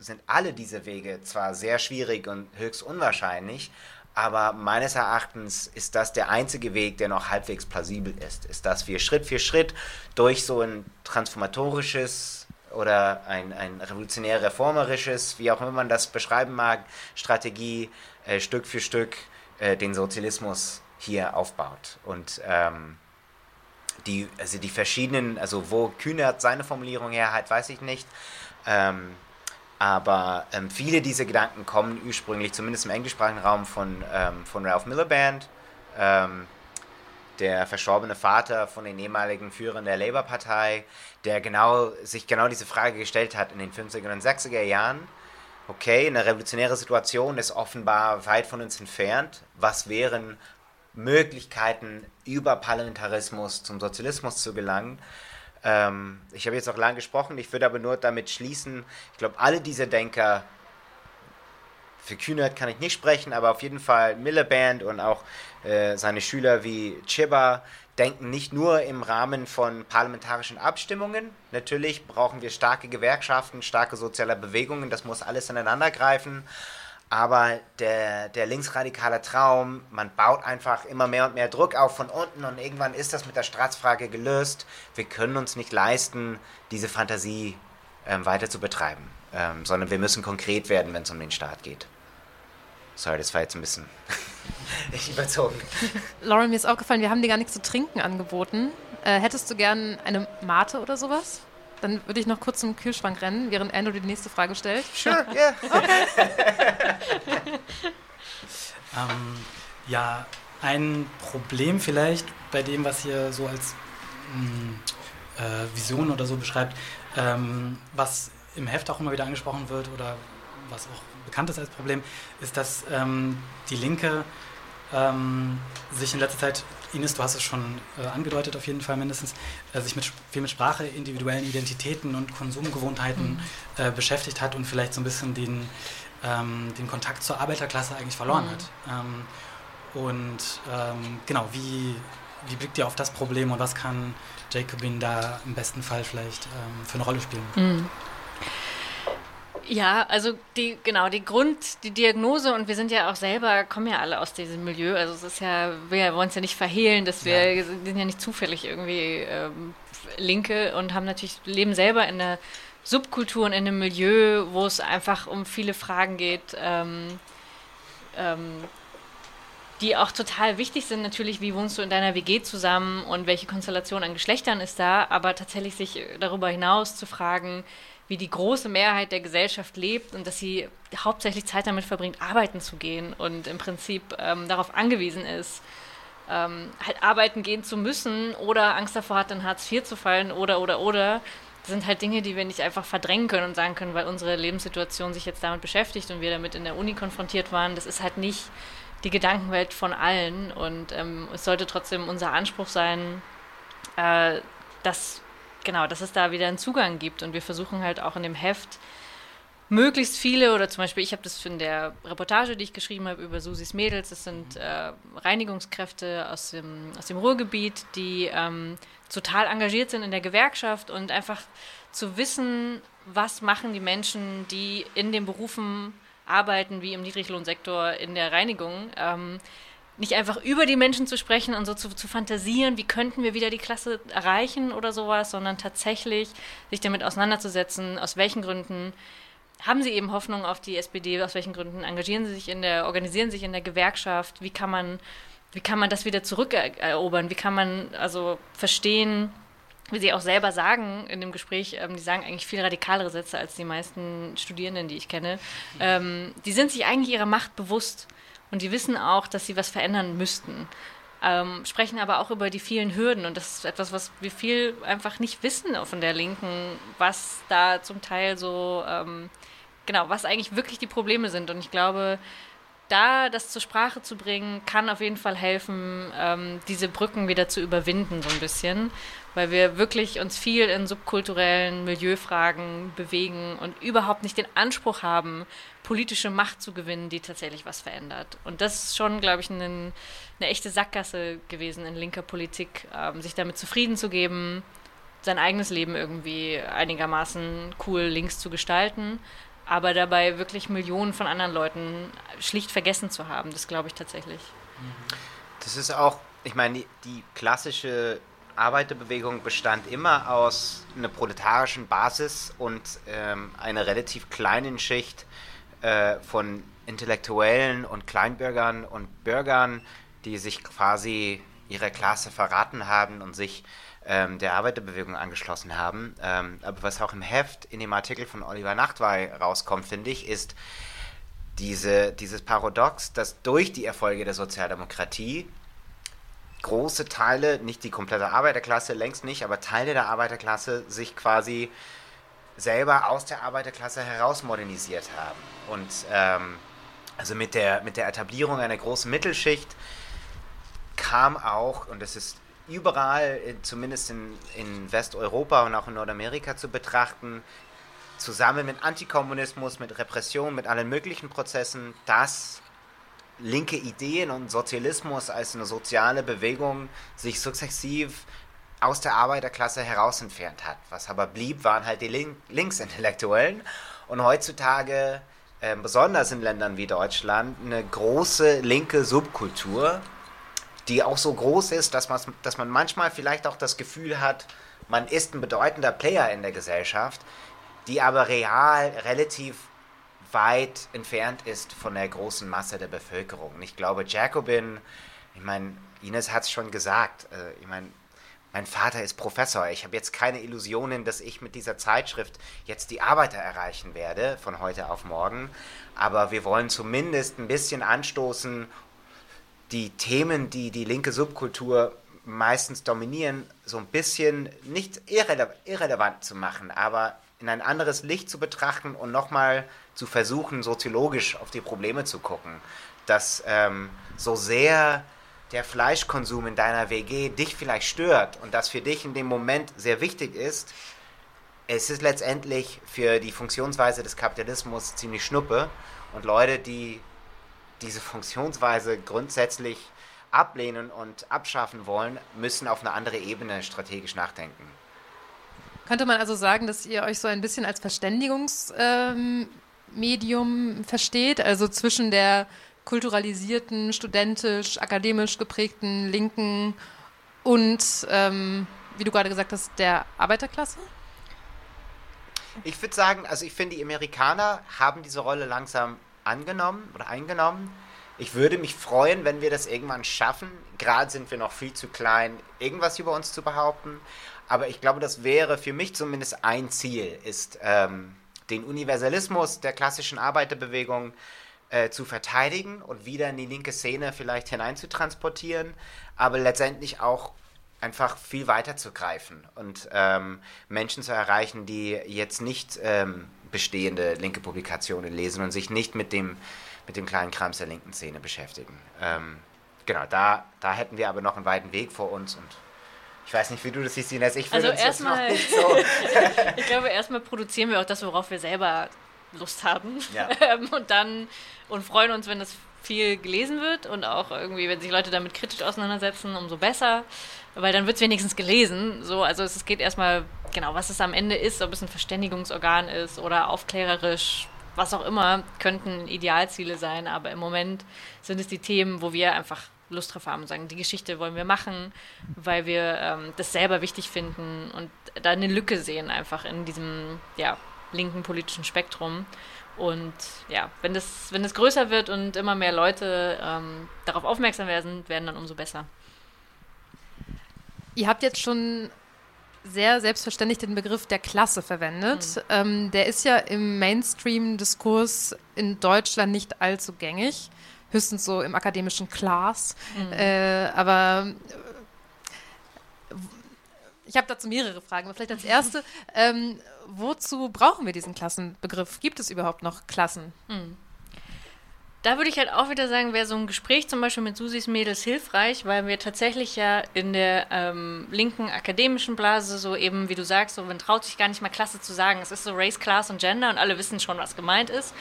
sind alle diese Wege zwar sehr schwierig und höchst unwahrscheinlich, aber meines Erachtens ist das der einzige Weg, der noch halbwegs plausibel ist. Ist, dass wir Schritt für Schritt durch so ein transformatorisches oder ein, ein revolutionär reformerisches, wie auch immer man das beschreiben mag, Strategie äh, Stück für Stück äh, den Sozialismus hier aufbaut. Und ähm, die, also die verschiedenen, also wo Kühnert seine Formulierung her hat, weiß ich nicht. Ähm, aber ähm, viele dieser Gedanken kommen ursprünglich, zumindest im englischsprachigen Raum, von, ähm, von Ralph Miliband. Ähm, der verstorbene Vater von den ehemaligen Führern der Labour-Partei, der genau, sich genau diese Frage gestellt hat in den 50er und 60er Jahren. Okay, eine revolutionäre Situation ist offenbar weit von uns entfernt. Was wären Möglichkeiten, über Parlamentarismus zum Sozialismus zu gelangen? Ähm, ich habe jetzt auch lange gesprochen, ich würde aber nur damit schließen, ich glaube, alle diese Denker für Kühnert kann ich nicht sprechen, aber auf jeden Fall Miliband und auch äh, seine Schüler wie Chiba denken nicht nur im Rahmen von parlamentarischen Abstimmungen. Natürlich brauchen wir starke Gewerkschaften, starke soziale Bewegungen, das muss alles ineinander greifen. Aber der, der linksradikale Traum, man baut einfach immer mehr und mehr Druck auf von unten und irgendwann ist das mit der Staatsfrage gelöst. Wir können uns nicht leisten, diese Fantasie ähm, weiter zu betreiben, ähm, sondern wir müssen konkret werden, wenn es um den Staat geht. Sorry, das war jetzt ein bisschen überzogen. Lauren, mir ist aufgefallen, wir haben dir gar nichts zu trinken angeboten. Äh, hättest du gern eine Mate oder sowas? Dann würde ich noch kurz zum Kühlschrank rennen, während Andrew die nächste Frage stellt. Sure, yeah. Okay. ähm, ja, ein Problem vielleicht bei dem, was ihr so als mh, hm, äh, Vision oder so beschreibt, ähm, was im Heft auch immer wieder angesprochen wird oder was auch bekannt ist als Problem, ist, dass ähm, die Linke ähm, sich in letzter Zeit, Ines, du hast es schon äh, angedeutet auf jeden Fall mindestens, äh, sich mit, viel mit Sprache, individuellen Identitäten und Konsumgewohnheiten mhm. äh, beschäftigt hat und vielleicht so ein bisschen den, ähm, den Kontakt zur Arbeiterklasse eigentlich verloren mhm. hat. Ähm, und ähm, genau, wie, wie blickt ihr auf das Problem und was kann Jacobin da im besten Fall vielleicht ähm, für eine Rolle spielen? Mhm. Ja, also die, genau, die Grund, die Diagnose und wir sind ja auch selber, kommen ja alle aus diesem Milieu. Also es ist ja, wir wollen es ja nicht verhehlen, dass wir, ja. sind ja nicht zufällig irgendwie ähm, Linke und haben natürlich, leben selber in einer Subkultur und in einem Milieu, wo es einfach um viele Fragen geht, ähm, ähm, die auch total wichtig sind. Natürlich, wie wohnst du in deiner WG zusammen und welche Konstellation an Geschlechtern ist da, aber tatsächlich sich darüber hinaus zu fragen, wie die große Mehrheit der Gesellschaft lebt und dass sie hauptsächlich Zeit damit verbringt, arbeiten zu gehen und im Prinzip ähm, darauf angewiesen ist, ähm, halt arbeiten gehen zu müssen oder Angst davor hat, in Hartz IV zu fallen oder, oder, oder, sind halt Dinge, die wir nicht einfach verdrängen können und sagen können, weil unsere Lebenssituation sich jetzt damit beschäftigt und wir damit in der Uni konfrontiert waren. Das ist halt nicht die Gedankenwelt von allen und ähm, es sollte trotzdem unser Anspruch sein, äh, dass genau, dass es da wieder einen Zugang gibt. Und wir versuchen halt auch in dem Heft möglichst viele, oder zum Beispiel, ich habe das in der Reportage, die ich geschrieben habe über Susis Mädels, das sind äh, Reinigungskräfte aus dem, aus dem Ruhrgebiet, die ähm, total engagiert sind in der Gewerkschaft und einfach zu wissen, was machen die Menschen, die in den Berufen arbeiten, wie im Niedriglohnsektor in der Reinigung. Ähm, nicht einfach über die Menschen zu sprechen und so zu, zu, fantasieren, wie könnten wir wieder die Klasse erreichen oder sowas, sondern tatsächlich sich damit auseinanderzusetzen, aus welchen Gründen haben Sie eben Hoffnung auf die SPD? Aus welchen Gründen engagieren Sie sich in der, organisieren sich in der Gewerkschaft? Wie kann man, wie kann man das wieder zurückerobern? Wie kann man also verstehen, wie Sie auch selber sagen in dem Gespräch, ähm, die sagen eigentlich viel radikalere Sätze als die meisten Studierenden, die ich kenne. Ähm, die sind sich eigentlich ihrer Macht bewusst und die wissen auch, dass sie was verändern müssten. Ähm, sprechen aber auch über die vielen Hürden und das ist etwas, was wir viel einfach nicht wissen von der Linken, was da zum Teil so ähm, genau, was eigentlich wirklich die Probleme sind. Und ich glaube, da das zur Sprache zu bringen, kann auf jeden Fall helfen, ähm, diese Brücken wieder zu überwinden, so ein bisschen. Weil wir wirklich uns viel in subkulturellen Milieufragen bewegen und überhaupt nicht den Anspruch haben, politische Macht zu gewinnen, die tatsächlich was verändert. Und das ist schon, glaube ich, ein, eine echte Sackgasse gewesen in linker Politik, ähm, sich damit zufrieden zu geben, sein eigenes Leben irgendwie einigermaßen cool links zu gestalten, aber dabei wirklich Millionen von anderen Leuten schlicht vergessen zu haben. Das glaube ich tatsächlich. Das ist auch, ich meine, die, die klassische Arbeiterbewegung bestand immer aus einer proletarischen Basis und ähm, einer relativ kleinen Schicht äh, von Intellektuellen und Kleinbürgern und Bürgern, die sich quasi ihrer Klasse verraten haben und sich ähm, der Arbeiterbewegung angeschlossen haben. Ähm, aber was auch im Heft in dem Artikel von Oliver Nachtwey rauskommt, finde ich, ist diese, dieses Paradox, dass durch die Erfolge der Sozialdemokratie große Teile, nicht die komplette Arbeiterklasse, längst nicht, aber Teile der Arbeiterklasse sich quasi selber aus der Arbeiterklasse heraus modernisiert haben. Und ähm, also mit der, mit der Etablierung einer großen Mittelschicht kam auch, und das ist überall, zumindest in, in Westeuropa und auch in Nordamerika zu betrachten, zusammen mit Antikommunismus, mit Repression, mit allen möglichen Prozessen, dass linke Ideen und Sozialismus als eine soziale Bewegung sich sukzessiv aus der Arbeiterklasse heraus entfernt hat. Was aber blieb, waren halt die Link Linksintellektuellen. Und heutzutage, äh, besonders in Ländern wie Deutschland, eine große linke Subkultur, die auch so groß ist, dass, dass man manchmal vielleicht auch das Gefühl hat, man ist ein bedeutender Player in der Gesellschaft, die aber real relativ weit entfernt ist von der großen Masse der Bevölkerung. Ich glaube, Jacobin, ich meine, Ines hat es schon gesagt, äh, ich meine, mein Vater ist Professor. Ich habe jetzt keine Illusionen, dass ich mit dieser Zeitschrift jetzt die Arbeiter erreichen werde von heute auf morgen. Aber wir wollen zumindest ein bisschen anstoßen die Themen, die die linke Subkultur meistens dominieren, so ein bisschen nicht irrele irrelevant zu machen, aber in ein anderes Licht zu betrachten und nochmal zu versuchen, soziologisch auf die Probleme zu gucken. Dass ähm, so sehr der Fleischkonsum in deiner WG dich vielleicht stört und das für dich in dem Moment sehr wichtig ist, es ist letztendlich für die Funktionsweise des Kapitalismus ziemlich schnuppe und Leute, die diese Funktionsweise grundsätzlich ablehnen und abschaffen wollen, müssen auf eine andere Ebene strategisch nachdenken. Könnte man also sagen, dass ihr euch so ein bisschen als Verständigungsmedium ähm, versteht, also zwischen der kulturalisierten, studentisch, akademisch geprägten Linken und, ähm, wie du gerade gesagt hast, der Arbeiterklasse? Ich würde sagen, also ich finde, die Amerikaner haben diese Rolle langsam angenommen oder eingenommen. Ich würde mich freuen, wenn wir das irgendwann schaffen. Gerade sind wir noch viel zu klein, irgendwas über uns zu behaupten. Aber ich glaube, das wäre für mich zumindest ein Ziel, ist ähm, den Universalismus der klassischen Arbeiterbewegung äh, zu verteidigen und wieder in die linke Szene vielleicht hineinzutransportieren, aber letztendlich auch einfach viel weiter zu greifen und ähm, Menschen zu erreichen, die jetzt nicht ähm, bestehende linke Publikationen lesen und sich nicht mit dem, mit dem kleinen Krams der linken Szene beschäftigen. Ähm, genau, da, da hätten wir aber noch einen weiten Weg vor uns und ich weiß nicht, wie du das siehst, Ines. Ich also erstmal, so. ich glaube, erstmal produzieren wir auch das, worauf wir selber Lust haben. Ja. Ähm, und dann und freuen uns, wenn das viel gelesen wird und auch irgendwie, wenn sich Leute damit kritisch auseinandersetzen, umso besser, weil dann wird es wenigstens gelesen. So, also es geht erstmal, genau, was es am Ende ist, ob es ein Verständigungsorgan ist oder aufklärerisch, was auch immer, könnten Idealziele sein, aber im Moment sind es die Themen, wo wir einfach Lust drauf haben und sagen, die Geschichte wollen wir machen, weil wir ähm, das selber wichtig finden und da eine Lücke sehen einfach in diesem ja, linken politischen Spektrum. Und ja, wenn das, wenn das größer wird und immer mehr Leute ähm, darauf aufmerksam werden, werden dann umso besser. Ihr habt jetzt schon sehr selbstverständlich den Begriff der Klasse verwendet. Mhm. Ähm, der ist ja im Mainstream-Diskurs in Deutschland nicht allzu gängig höchstens so im akademischen Class. Mhm. Äh, aber äh, ich habe dazu mehrere Fragen. Aber vielleicht als erste, ähm, wozu brauchen wir diesen Klassenbegriff? Gibt es überhaupt noch Klassen? Mhm. Da würde ich halt auch wieder sagen, wäre so ein Gespräch zum Beispiel mit Susis Mädels hilfreich, weil wir tatsächlich ja in der ähm, linken akademischen Blase so eben, wie du sagst, so man traut sich gar nicht mal Klasse zu sagen. Es ist so Race, Class und Gender und alle wissen schon, was gemeint ist.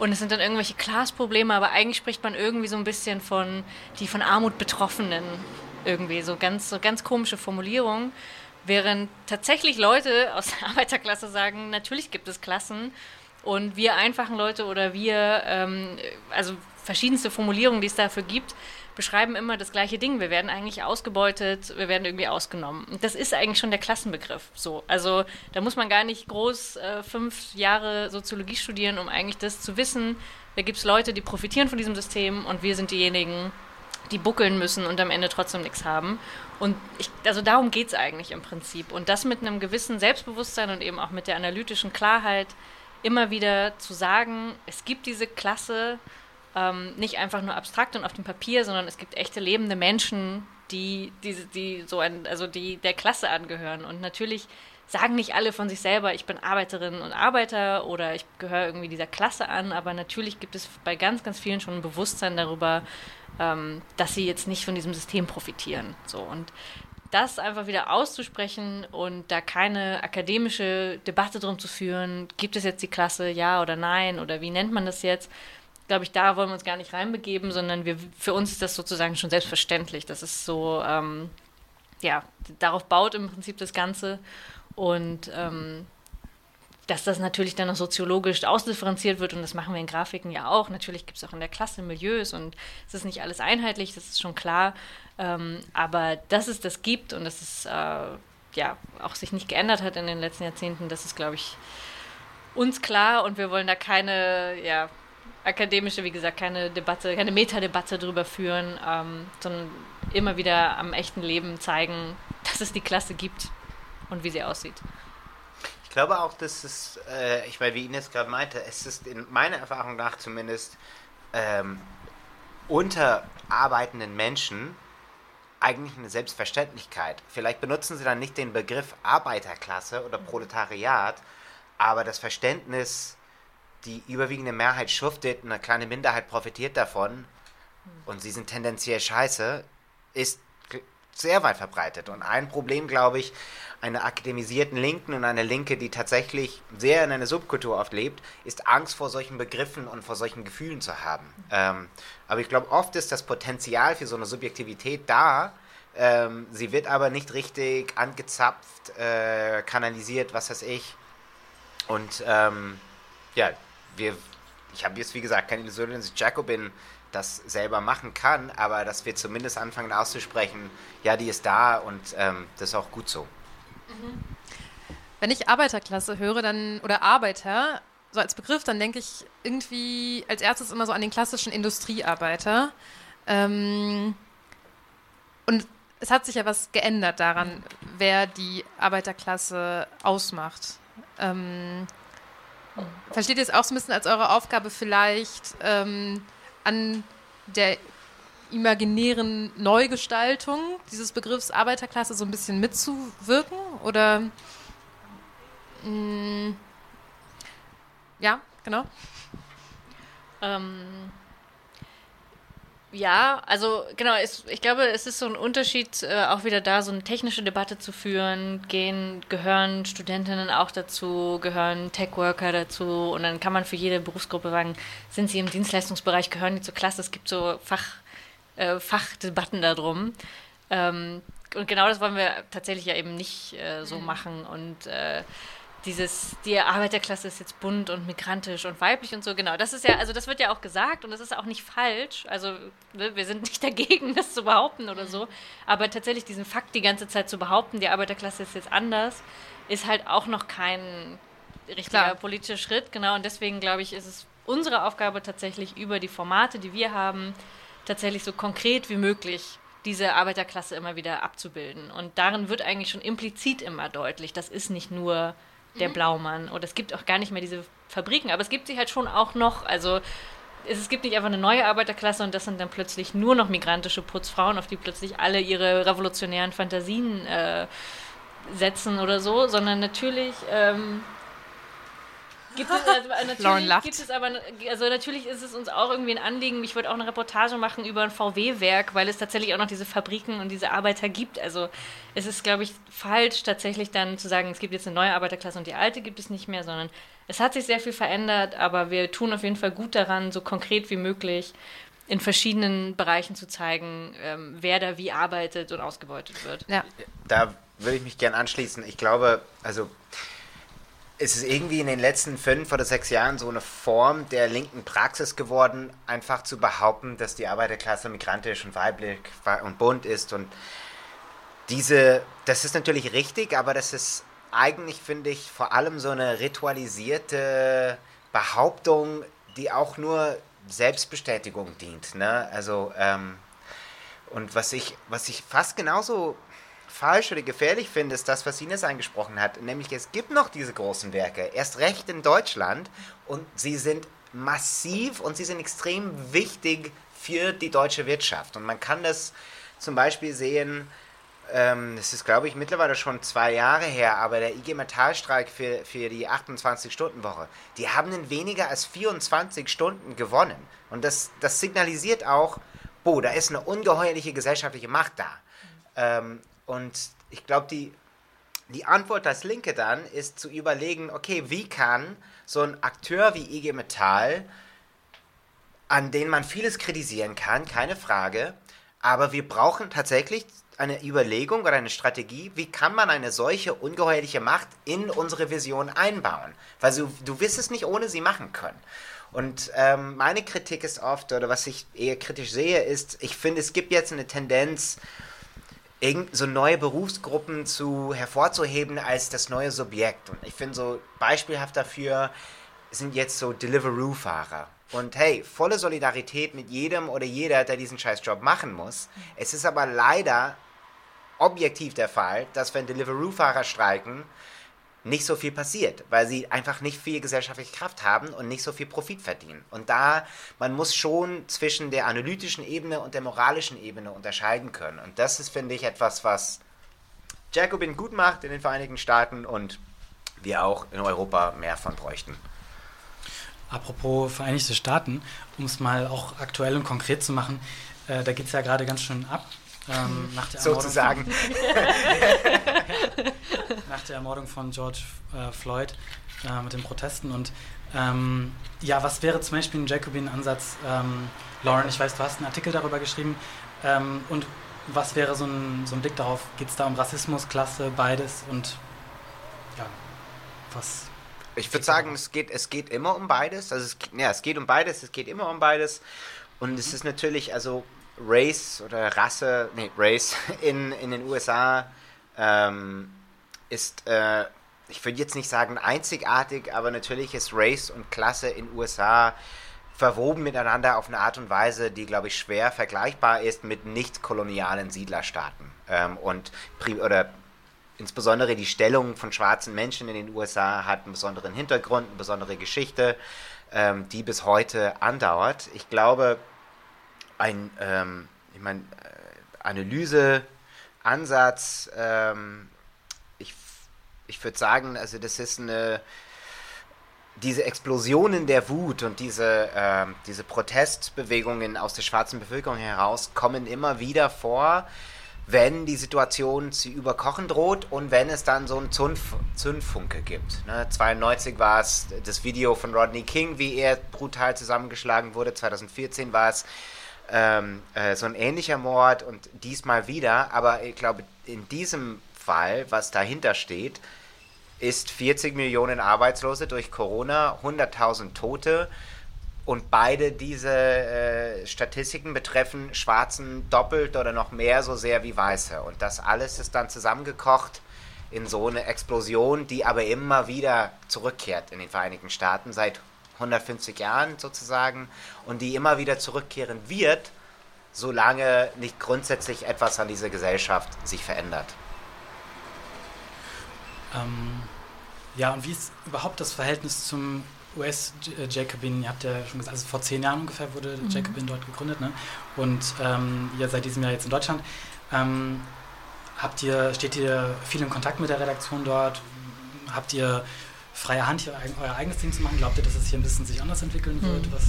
Und es sind dann irgendwelche Class-Probleme, aber eigentlich spricht man irgendwie so ein bisschen von die von Armut Betroffenen. Irgendwie so ganz, so ganz komische Formulierungen. Während tatsächlich Leute aus der Arbeiterklasse sagen, natürlich gibt es Klassen und wir einfachen Leute oder wir, ähm, also verschiedenste Formulierungen, die es dafür gibt, beschreiben immer das gleiche Ding. Wir werden eigentlich ausgebeutet, wir werden irgendwie ausgenommen. Und das ist eigentlich schon der Klassenbegriff. So, also da muss man gar nicht groß äh, fünf Jahre Soziologie studieren, um eigentlich das zu wissen. Da gibt es Leute, die profitieren von diesem System und wir sind diejenigen, die buckeln müssen und am Ende trotzdem nichts haben. Und ich, also darum geht es eigentlich im Prinzip. Und das mit einem gewissen Selbstbewusstsein und eben auch mit der analytischen Klarheit immer wieder zu sagen, es gibt diese Klasse, ähm, nicht einfach nur abstrakt und auf dem Papier, sondern es gibt echte lebende Menschen, die, die, die so ein, also die der Klasse angehören. Und natürlich sagen nicht alle von sich selber, ich bin Arbeiterin und Arbeiter oder ich gehöre irgendwie dieser Klasse an, aber natürlich gibt es bei ganz, ganz vielen schon ein Bewusstsein darüber, ähm, dass sie jetzt nicht von diesem System profitieren. So und das einfach wieder auszusprechen und da keine akademische Debatte drum zu führen, gibt es jetzt die Klasse, ja oder nein oder wie nennt man das jetzt, glaube ich, da wollen wir uns gar nicht reinbegeben, sondern wir, für uns ist das sozusagen schon selbstverständlich. Das ist so, ähm, ja, darauf baut im Prinzip das Ganze. Und ähm, dass das natürlich dann noch soziologisch ausdifferenziert wird und das machen wir in Grafiken ja auch. Natürlich gibt es auch in der Klasse Milieus und es ist nicht alles einheitlich, das ist schon klar. Ähm, aber dass es das gibt und dass es äh, ja auch sich nicht geändert hat in den letzten Jahrzehnten, das ist, glaube ich, uns klar und wir wollen da keine, ja, akademische, wie gesagt, keine Debatte, keine Metadebatte darüber führen, ähm, sondern immer wieder am echten Leben zeigen, dass es die Klasse gibt und wie sie aussieht. Ich glaube auch, dass es, äh, ich meine, wie Ines gerade meinte, es ist in meiner Erfahrung nach zumindest ähm, unter arbeitenden Menschen eigentlich eine Selbstverständlichkeit. Vielleicht benutzen sie dann nicht den Begriff Arbeiterklasse oder Proletariat, aber das Verständnis, die überwiegende Mehrheit schuftet, eine kleine Minderheit profitiert davon und sie sind tendenziell scheiße, ist sehr weit verbreitet. Und ein Problem, glaube ich, einer akademisierten Linken und einer Linke, die tatsächlich sehr in einer Subkultur oft lebt, ist Angst vor solchen Begriffen und vor solchen Gefühlen zu haben. Ähm, aber ich glaube, oft ist das Potenzial für so eine Subjektivität da. Ähm, sie wird aber nicht richtig angezapft, äh, kanalisiert, was weiß ich. Und ähm, ja, wir, ich habe jetzt wie gesagt keine Illusion, dass Jacobin das selber machen kann, aber dass wir zumindest anfangen auszusprechen, ja, die ist da und ähm, das ist auch gut so. Mhm. Wenn ich Arbeiterklasse höre, dann oder Arbeiter, so als Begriff, dann denke ich irgendwie als erstes immer so an den klassischen Industriearbeiter. Ähm, und es hat sich ja was geändert daran, wer die Arbeiterklasse ausmacht. Ähm, Versteht ihr es auch so ein bisschen als eure Aufgabe vielleicht ähm, an der imaginären Neugestaltung dieses Begriffs Arbeiterklasse so ein bisschen mitzuwirken? Oder mh, mm, ja, genau. Ähm, ja, also genau, es, ich glaube, es ist so ein Unterschied, äh, auch wieder da so eine technische Debatte zu führen. Gehen, gehören Studentinnen auch dazu, gehören Tech-Worker dazu und dann kann man für jede Berufsgruppe sagen, sind sie im Dienstleistungsbereich, gehören die zur Klasse? Es gibt so Fach, äh, Fachdebatten darum. Ähm, und genau das wollen wir tatsächlich ja eben nicht äh, so mhm. machen und äh, dieses, die Arbeiterklasse ist jetzt bunt und migrantisch und weiblich und so, genau. Das ist ja, also das wird ja auch gesagt und das ist auch nicht falsch. Also ne, wir sind nicht dagegen, das zu behaupten oder so. Aber tatsächlich diesen Fakt die ganze Zeit zu behaupten, die Arbeiterklasse ist jetzt anders, ist halt auch noch kein richtiger Klar. politischer Schritt, genau. Und deswegen glaube ich, ist es unsere Aufgabe tatsächlich über die Formate, die wir haben, tatsächlich so konkret wie möglich diese Arbeiterklasse immer wieder abzubilden. Und darin wird eigentlich schon implizit immer deutlich, das ist nicht nur der mhm. Blaumann. Oder es gibt auch gar nicht mehr diese Fabriken, aber es gibt sie halt schon auch noch. Also es, gibt nicht einfach eine neue Arbeiterklasse und das sind dann plötzlich nur noch migrantische Putzfrauen, auf die plötzlich alle ihre revolutionären Fantasien äh, setzen oder so, sondern natürlich ähm, Gibt es, also natürlich gibt es aber, also natürlich ist es uns auch irgendwie ein Anliegen. Ich würde auch eine Reportage machen über ein VW-Werk, weil es tatsächlich auch noch diese Fabriken und diese Arbeiter gibt. Also es ist, glaube ich, falsch tatsächlich dann zu sagen, es gibt jetzt eine neue Arbeiterklasse und die alte gibt es nicht mehr, sondern es hat sich sehr viel verändert, aber wir tun auf jeden Fall gut daran, so konkret wie möglich in verschiedenen Bereichen zu zeigen, ähm, wer da wie arbeitet und ausgebeutet wird. Ja. Da würde ich mich gern anschließen. Ich glaube, also es ist irgendwie in den letzten fünf oder sechs Jahren so eine Form der linken Praxis geworden, einfach zu behaupten, dass die Arbeiterklasse migrantisch und weiblich und bunt ist. Und diese, das ist natürlich richtig, aber das ist eigentlich, finde ich, vor allem so eine ritualisierte Behauptung, die auch nur Selbstbestätigung dient. Ne? Also, ähm, und was ich, was ich fast genauso falsch oder gefährlich finde, ist das, was Ines angesprochen hat. Nämlich, es gibt noch diese großen Werke, erst recht in Deutschland, und sie sind massiv und sie sind extrem wichtig für die deutsche Wirtschaft. Und man kann das zum Beispiel sehen, ähm, das ist, glaube ich, mittlerweile schon zwei Jahre her, aber der IG Metallstreik für, für die 28-Stunden-Woche, die haben in weniger als 24 Stunden gewonnen. Und das, das signalisiert auch, boah, da ist eine ungeheuerliche gesellschaftliche Macht da. Ähm, und ich glaube, die, die Antwort als Linke dann ist zu überlegen, okay, wie kann so ein Akteur wie IG Metall, an den man vieles kritisieren kann, keine Frage, aber wir brauchen tatsächlich eine Überlegung oder eine Strategie, wie kann man eine solche ungeheuerliche Macht in unsere Vision einbauen? Weil du, du wirst es nicht ohne sie machen können. Und ähm, meine Kritik ist oft, oder was ich eher kritisch sehe, ist, ich finde, es gibt jetzt eine Tendenz, so neue Berufsgruppen zu hervorzuheben als das neue Subjekt. Und ich finde so beispielhaft dafür sind jetzt so Deliveroo-Fahrer. Und hey, volle Solidarität mit jedem oder jeder, der diesen Scheißjob machen muss. Es ist aber leider objektiv der Fall, dass wenn Deliveroo-Fahrer streiken, nicht so viel passiert, weil sie einfach nicht viel gesellschaftliche Kraft haben und nicht so viel Profit verdienen. Und da, man muss schon zwischen der analytischen Ebene und der moralischen Ebene unterscheiden können. Und das ist, finde ich, etwas, was Jacobin gut macht in den Vereinigten Staaten und wir auch in Europa mehr von bräuchten. Apropos Vereinigte Staaten, um es mal auch aktuell und konkret zu machen, äh, da geht es ja gerade ganz schön ab. Ähm, nach der Sozusagen. nach der Ermordung von George äh, Floyd äh, mit den Protesten. Und ähm, ja, was wäre zum Beispiel ein Jacobin-Ansatz, ähm, Lauren? Ich weiß, du hast einen Artikel darüber geschrieben. Ähm, und was wäre so ein, so ein Blick darauf? Geht es da um Rassismus, Klasse, beides? Und ja, was ich würde sagen, es geht, es geht immer um beides. Also es, ja, es geht um beides, es geht immer um beides. Und es ist natürlich, also Race oder Rasse, nee, Race in, in den USA ähm, ist, äh, ich würde jetzt nicht sagen einzigartig, aber natürlich ist Race und Klasse in USA verwoben miteinander auf eine Art und Weise, die, glaube ich, schwer vergleichbar ist mit nicht kolonialen Siedlerstaaten. Ähm, und oder insbesondere die Stellung von schwarzen Menschen in den USA hat einen besonderen Hintergrund, eine besondere Geschichte, ähm, die bis heute andauert. Ich glaube, ein, ähm, ich meine, äh, Analyse, Ansatz, ähm, ich würde sagen, also das ist eine, diese Explosionen der Wut und diese, äh, diese Protestbewegungen aus der schwarzen Bevölkerung heraus kommen immer wieder vor, wenn die Situation zu überkochen droht und wenn es dann so einen Zündf Zündfunke gibt. Ne? 92 war es das Video von Rodney King, wie er brutal zusammengeschlagen wurde. 2014 war es ähm, äh, so ein ähnlicher Mord und diesmal wieder. Aber ich glaube, in diesem Fall, was dahinter steht, ist 40 Millionen Arbeitslose durch Corona, 100.000 Tote. Und beide diese äh, Statistiken betreffen Schwarzen doppelt oder noch mehr so sehr wie Weiße. Und das alles ist dann zusammengekocht in so eine Explosion, die aber immer wieder zurückkehrt in den Vereinigten Staaten seit 150 Jahren sozusagen und die immer wieder zurückkehren wird, solange nicht grundsätzlich etwas an dieser Gesellschaft sich verändert. Ähm, ja, und wie ist überhaupt das Verhältnis zum US-Jacobin? Ihr habt ja schon gesagt, also vor zehn Jahren ungefähr wurde mhm. Jacobin dort gegründet, ne? Und ähm, ihr seid diesem Jahr jetzt in Deutschland. Ähm, habt ihr, steht ihr viel in Kontakt mit der Redaktion dort? Habt ihr freie Hand, hier euer eigenes Ding zu machen? Glaubt ihr, dass es hier ein bisschen sich anders entwickeln wird? Mhm. Was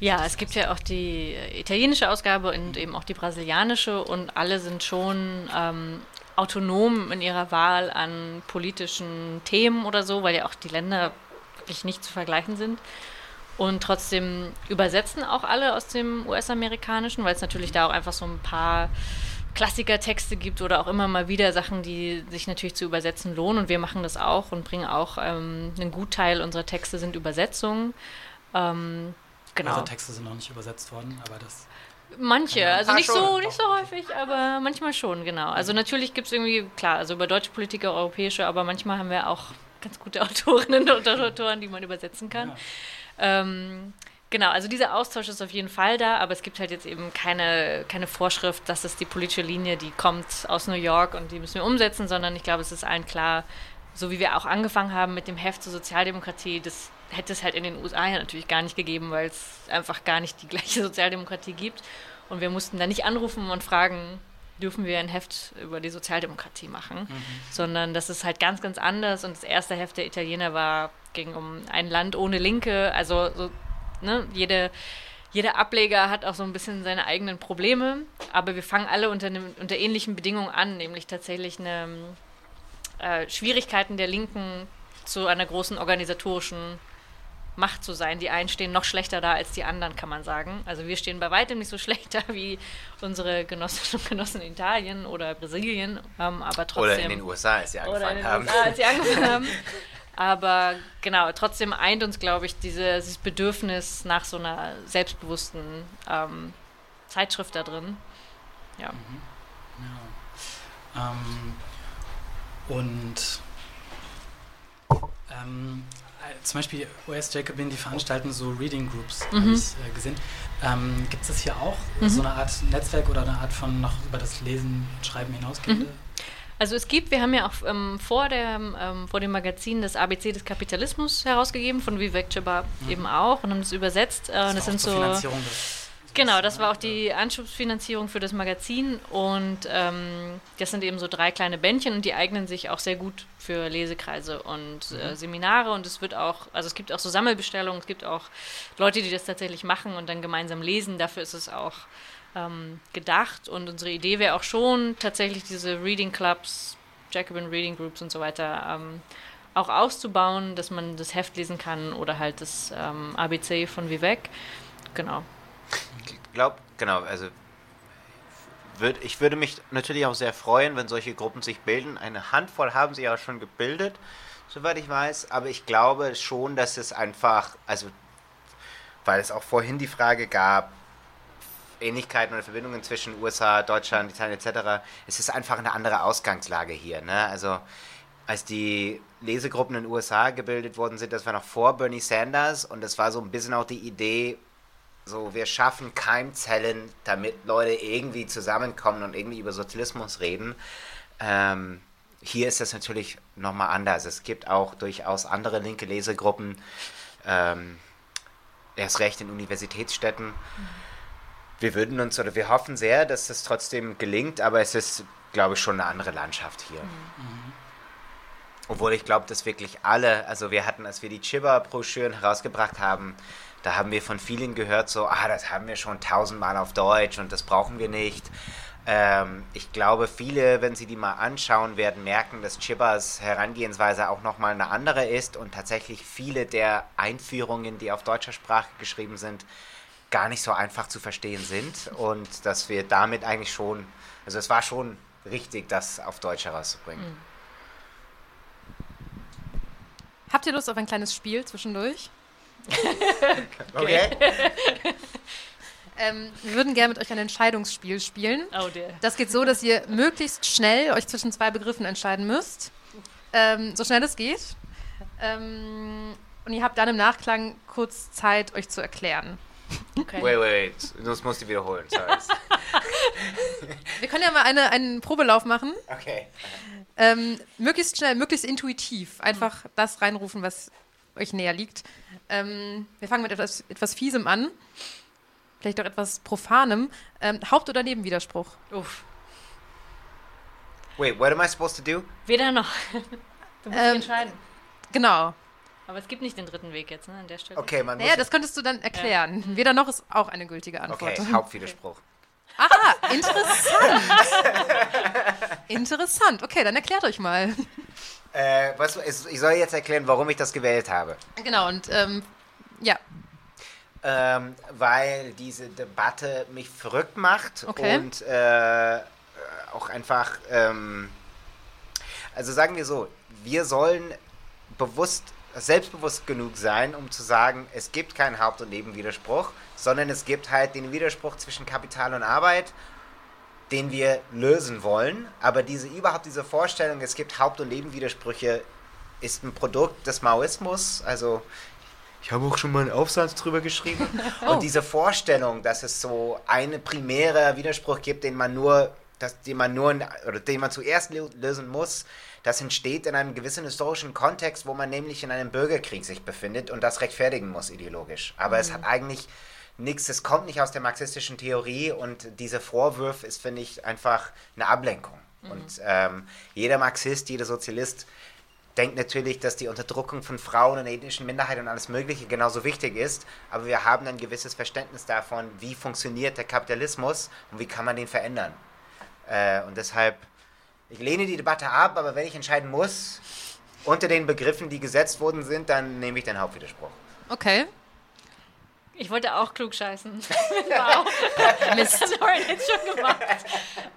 ja, es gibt ja auch die italienische Ausgabe und eben auch die brasilianische und alle sind schon ähm, autonom in ihrer Wahl an politischen Themen oder so, weil ja auch die Länder wirklich nicht zu vergleichen sind. Und trotzdem übersetzen auch alle aus dem US-amerikanischen, weil es natürlich da auch einfach so ein paar Klassikertexte gibt oder auch immer mal wieder Sachen, die sich natürlich zu übersetzen lohnen. Und wir machen das auch und bringen auch ähm, einen Gutteil unserer Texte sind Übersetzungen. Ähm, genau. Unsere Texte sind noch nicht übersetzt worden, aber das. Manche, also nicht so, nicht so häufig, aber manchmal schon, genau. Also natürlich gibt es irgendwie, klar, also über deutsche Politiker, europäische, aber manchmal haben wir auch ganz gute Autorinnen und Autoren, die man übersetzen kann. Ja. Ähm, Genau, also dieser Austausch ist auf jeden Fall da, aber es gibt halt jetzt eben keine, keine Vorschrift, das ist die politische Linie, die kommt aus New York und die müssen wir umsetzen, sondern ich glaube, es ist allen klar, so wie wir auch angefangen haben mit dem Heft zur Sozialdemokratie, das hätte es halt in den USA ja natürlich gar nicht gegeben, weil es einfach gar nicht die gleiche Sozialdemokratie gibt. Und wir mussten da nicht anrufen und fragen, dürfen wir ein Heft über die Sozialdemokratie machen, mhm. sondern das ist halt ganz, ganz anders. Und das erste Heft der Italiener war, ging um ein Land ohne Linke, also so ne, jede, jeder Ableger hat auch so ein bisschen seine eigenen Probleme, aber wir fangen alle unter, ne, unter ähnlichen Bedingungen an, nämlich tatsächlich eine, äh, Schwierigkeiten der Linken zu einer großen organisatorischen Macht zu sein. Die einen stehen noch schlechter da als die anderen, kann man sagen. Also wir stehen bei weitem nicht so schlechter wie unsere Genossinnen und Genossen in Italien oder Brasilien, ähm, aber trotzdem. Oder in den USA, als sie angefangen haben. USA, als sie angefangen haben. Aber genau, trotzdem eint uns, glaube ich, dieses Bedürfnis nach so einer selbstbewussten ähm, Zeitschrift da drin. Ja. Mhm. ja. Ähm, und ähm, zum Beispiel US Jacobin, die veranstalten so Reading Groups, mhm. habe ich äh, gesehen. Ähm, Gibt es das hier auch? Mhm. So eine Art Netzwerk oder eine Art von noch über das Lesen und Schreiben hinausgehende? Mhm. Also es gibt, wir haben ja auch ähm, vor, der, ähm, vor dem Magazin das ABC des Kapitalismus herausgegeben, von Vivek Chaba mhm. eben auch und haben das übersetzt. Äh, das, das sind so. Finanzierung des Genau, das war auch die Anschubsfinanzierung für das Magazin und ähm, das sind eben so drei kleine Bändchen und die eignen sich auch sehr gut für Lesekreise und äh, mhm. Seminare und es wird auch, also es gibt auch so Sammelbestellungen, es gibt auch Leute, die das tatsächlich machen und dann gemeinsam lesen, dafür ist es auch ähm, gedacht. Und unsere Idee wäre auch schon, tatsächlich diese Reading Clubs, Jacobin Reading Groups und so weiter ähm, auch auszubauen, dass man das Heft lesen kann oder halt das ähm, ABC von Vivek. Genau. Ich glaube, genau, also würd, ich würde mich natürlich auch sehr freuen, wenn solche Gruppen sich bilden. Eine Handvoll haben sie ja schon gebildet, soweit ich weiß, aber ich glaube schon, dass es einfach, also weil es auch vorhin die Frage gab, Ähnlichkeiten oder Verbindungen zwischen USA, Deutschland, Italien etc. Es ist einfach eine andere Ausgangslage hier. Ne? Also als die Lesegruppen in den USA gebildet worden sind, das war noch vor Bernie Sanders und das war so ein bisschen auch die Idee, so wir schaffen Keimzellen, damit Leute irgendwie zusammenkommen und irgendwie über Sozialismus reden. Ähm, hier ist das natürlich nochmal anders. Es gibt auch durchaus andere linke Lesegruppen, ähm, erst recht in Universitätsstädten. Mhm wir würden uns oder wir hoffen sehr, dass es trotzdem gelingt, aber es ist, glaube ich, schon eine andere Landschaft hier. Mhm. Obwohl ich glaube, dass wirklich alle, also wir hatten, als wir die Chiba-Broschüren herausgebracht haben, da haben wir von vielen gehört, so, ah, das haben wir schon tausendmal auf Deutsch und das brauchen wir nicht. Ähm, ich glaube, viele, wenn sie die mal anschauen, werden merken, dass Chibas Herangehensweise auch nochmal eine andere ist und tatsächlich viele der Einführungen, die auf deutscher Sprache geschrieben sind, gar nicht so einfach zu verstehen sind und dass wir damit eigentlich schon, also es war schon richtig, das auf Deutsch herauszubringen. Mhm. Habt ihr Lust auf ein kleines Spiel zwischendurch? okay. Ähm, wir würden gerne mit euch ein Entscheidungsspiel spielen. Oh dear. Das geht so, dass ihr möglichst schnell euch zwischen zwei Begriffen entscheiden müsst. Ähm, so schnell es geht. Ähm, und ihr habt dann im Nachklang kurz Zeit, euch zu erklären. Okay. Wait, wait, das musst du wiederholen. Sorry. wir können ja mal eine, einen Probelauf machen. Okay. Ähm, möglichst schnell, möglichst intuitiv. Einfach das reinrufen, was euch näher liegt. Ähm, wir fangen mit etwas, etwas Fiesem an vielleicht auch etwas Profanem. Ähm, Haupt- oder Nebenwiderspruch? Uff. Wait, what am I supposed to do? Weder noch. Du musst ähm, entscheiden. Genau. Aber es gibt nicht den dritten Weg jetzt, ne, an der Stelle. Okay, man naja, das könntest du dann erklären. Ja. Weder noch ist auch eine gültige Antwort. Okay, Hauptwiderspruch. Aha, interessant. interessant. Okay, dann erklärt euch mal. Äh, was, ich soll jetzt erklären, warum ich das gewählt habe. Genau, und ähm, ja, ähm, weil diese Debatte mich verrückt macht okay. und äh, auch einfach, ähm, also sagen wir so, wir sollen bewusst, selbstbewusst genug sein, um zu sagen, es gibt keinen Haupt- und Nebenwiderspruch, sondern es gibt halt den Widerspruch zwischen Kapital und Arbeit den wir lösen wollen, aber diese überhaupt diese Vorstellung, es gibt Haupt- und Nebenwidersprüche, ist ein Produkt des Maoismus. Also ich habe auch schon mal einen Aufsatz drüber geschrieben. oh. Und diese Vorstellung, dass es so einen primären Widerspruch gibt, den man nur, das, den man nur oder den man zuerst lösen muss, das entsteht in einem gewissen historischen Kontext, wo man nämlich in einem Bürgerkrieg sich befindet und das rechtfertigen muss ideologisch. Aber mhm. es hat eigentlich nichts, es kommt nicht aus der marxistischen Theorie und dieser Vorwurf ist, finde ich, einfach eine Ablenkung. Mhm. Und ähm, jeder Marxist, jeder Sozialist denkt natürlich, dass die Unterdrückung von Frauen und ethnischen Minderheiten und alles Mögliche genauso wichtig ist, aber wir haben ein gewisses Verständnis davon, wie funktioniert der Kapitalismus und wie kann man den verändern. Äh, und deshalb, ich lehne die Debatte ab, aber wenn ich entscheiden muss, unter den Begriffen, die gesetzt worden sind, dann nehme ich den Hauptwiderspruch. Okay. Ich wollte auch klug scheißen. wow. Mist. Sorry, jetzt schon gemacht.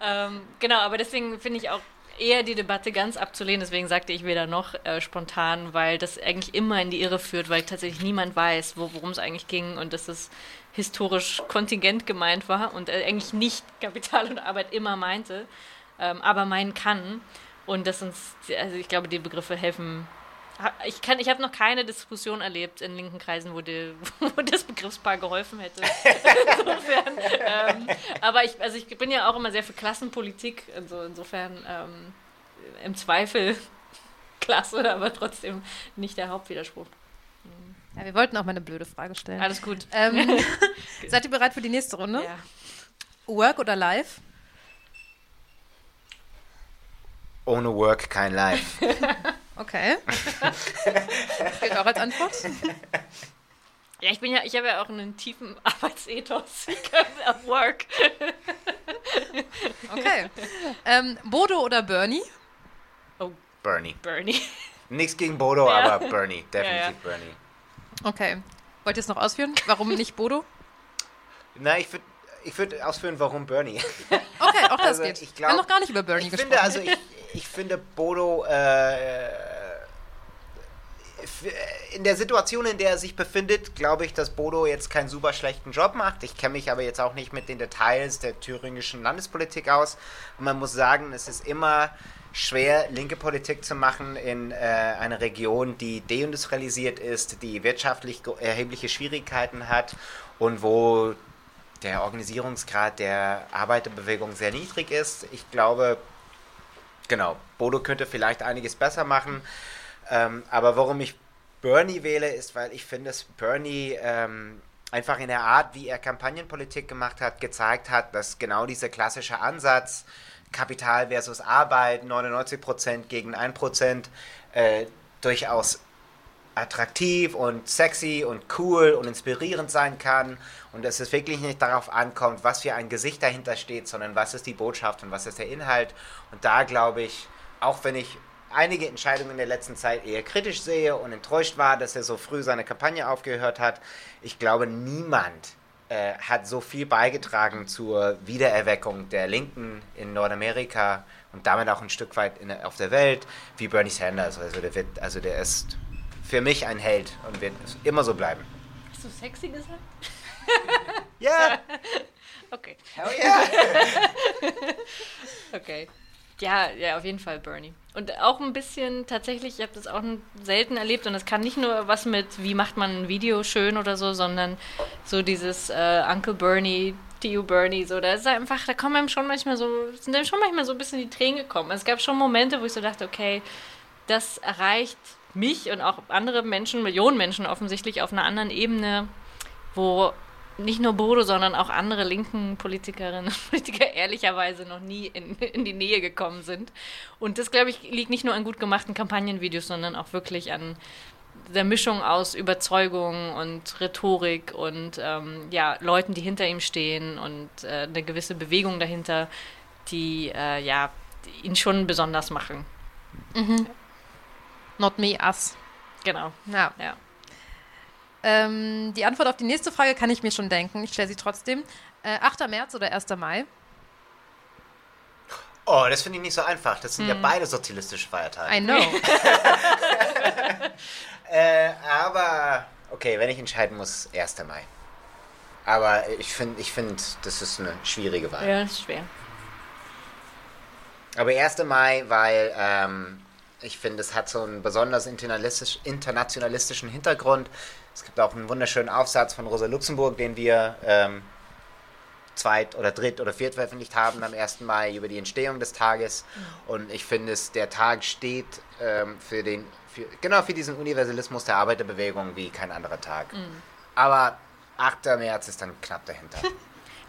Ähm, genau, aber deswegen finde ich auch eher die Debatte ganz abzulehnen. Deswegen sagte ich weder noch äh, spontan, weil das eigentlich immer in die Irre führt, weil tatsächlich niemand weiß, wo, worum es eigentlich ging und dass es historisch kontingent gemeint war und äh, eigentlich nicht Kapital und Arbeit immer meinte, ähm, aber meinen kann. Und dass uns, also ich glaube, die Begriffe helfen. Ich, ich habe noch keine Diskussion erlebt in linken Kreisen, wo, die, wo das Begriffspaar geholfen hätte. insofern, ähm, aber ich, also ich bin ja auch immer sehr für Klassenpolitik. Also insofern ähm, im Zweifel klasse, aber trotzdem nicht der Hauptwiderspruch. Ja, wir wollten auch mal eine blöde Frage stellen. Alles gut. Ähm, seid ihr bereit für die nächste Runde? Ja. Work oder Live? Ohne Work kein Live. okay. Das gilt auch als Antwort. Ja, ich bin ja, ich habe ja auch einen tiefen Arbeitsethos. Ich work. okay. Ähm, Bodo oder Bernie? Oh. Bernie. Bernie. Nichts gegen Bodo, ja. aber Bernie. Definitiv ja, ja. Bernie. Okay. Wollt ihr es noch ausführen? Warum nicht Bodo? Na, ich würde ich würd ausführen, warum Bernie. Okay, auch das also, geht. Ich glaub, Wir haben noch gar nicht über Bernie ich gesprochen. Finde, also ich, ich finde Bodo äh, in der Situation, in der er sich befindet, glaube ich, dass Bodo jetzt keinen super schlechten Job macht. Ich kenne mich aber jetzt auch nicht mit den Details der thüringischen Landespolitik aus. Und man muss sagen, es ist immer schwer, linke Politik zu machen in äh, einer Region, die deindustrialisiert ist, die wirtschaftlich erhebliche Schwierigkeiten hat und wo der Organisierungsgrad der Arbeiterbewegung sehr niedrig ist. Ich glaube, genau, Bodo könnte vielleicht einiges besser machen. Ähm, aber warum ich Bernie wähle, ist, weil ich finde, dass Bernie ähm, einfach in der Art, wie er Kampagnenpolitik gemacht hat, gezeigt hat, dass genau dieser klassische Ansatz, Kapital versus Arbeit, 99% gegen 1%, äh, durchaus attraktiv und sexy und cool und inspirierend sein kann und dass es wirklich nicht darauf ankommt, was für ein Gesicht dahinter steht, sondern was ist die Botschaft und was ist der Inhalt. Und da glaube ich, auch wenn ich einige Entscheidungen in der letzten Zeit eher kritisch sehe und enttäuscht war, dass er so früh seine Kampagne aufgehört hat, ich glaube, niemand äh, hat so viel beigetragen zur Wiedererweckung der Linken in Nordamerika und damit auch ein Stück weit in, auf der Welt wie Bernie Sanders. Also der, wird, also der ist für mich ein Held und wird immer so bleiben. Hast du sexy gesagt? Ja! Okay. Hell yeah! Okay. Ja, ja, auf jeden Fall Bernie. Und auch ein bisschen tatsächlich, ich habe das auch selten erlebt und es kann nicht nur was mit, wie macht man ein Video schön oder so, sondern so dieses äh, Uncle Bernie, Tio Bernie, so, da ist einfach, da kommen einem schon manchmal so, sind einem schon manchmal so ein bisschen die Tränen gekommen. Es gab schon Momente, wo ich so dachte, okay, das erreicht mich und auch andere Menschen, Millionen Menschen offensichtlich auf einer anderen Ebene, wo nicht nur Bodo, sondern auch andere linken Politikerinnen und Politiker ehrlicherweise noch nie in, in die Nähe gekommen sind. Und das, glaube ich, liegt nicht nur an gut gemachten Kampagnenvideos, sondern auch wirklich an der Mischung aus Überzeugung und Rhetorik und ähm, ja, Leuten, die hinter ihm stehen und äh, eine gewisse Bewegung dahinter, die äh, ja, ihn schon besonders machen. Not me, us. Genau. Ja. Ja. Ähm, die Antwort auf die nächste Frage kann ich mir schon denken. Ich stelle sie trotzdem. Äh, 8. März oder 1. Mai? Oh, das finde ich nicht so einfach. Das sind ja beide sozialistische Feiertage. I know. Äh, aber, okay, wenn ich entscheiden muss, 1. Mai. Aber ich finde, ich find, das ist eine schwierige Wahl. Ja, das ist schwer. Aber 1. Mai, weil ähm, ich finde, es hat so einen besonders internationalistischen Hintergrund. Es gibt auch einen wunderschönen Aufsatz von Rosa Luxemburg, den wir ähm, zweit- oder dritt- oder viert veröffentlicht haben am 1. Mai über die Entstehung des Tages. Und ich finde, es, der Tag steht ähm, für den, für, genau für diesen Universalismus der Arbeiterbewegung wie kein anderer Tag. Aber 8. März ist dann knapp dahinter.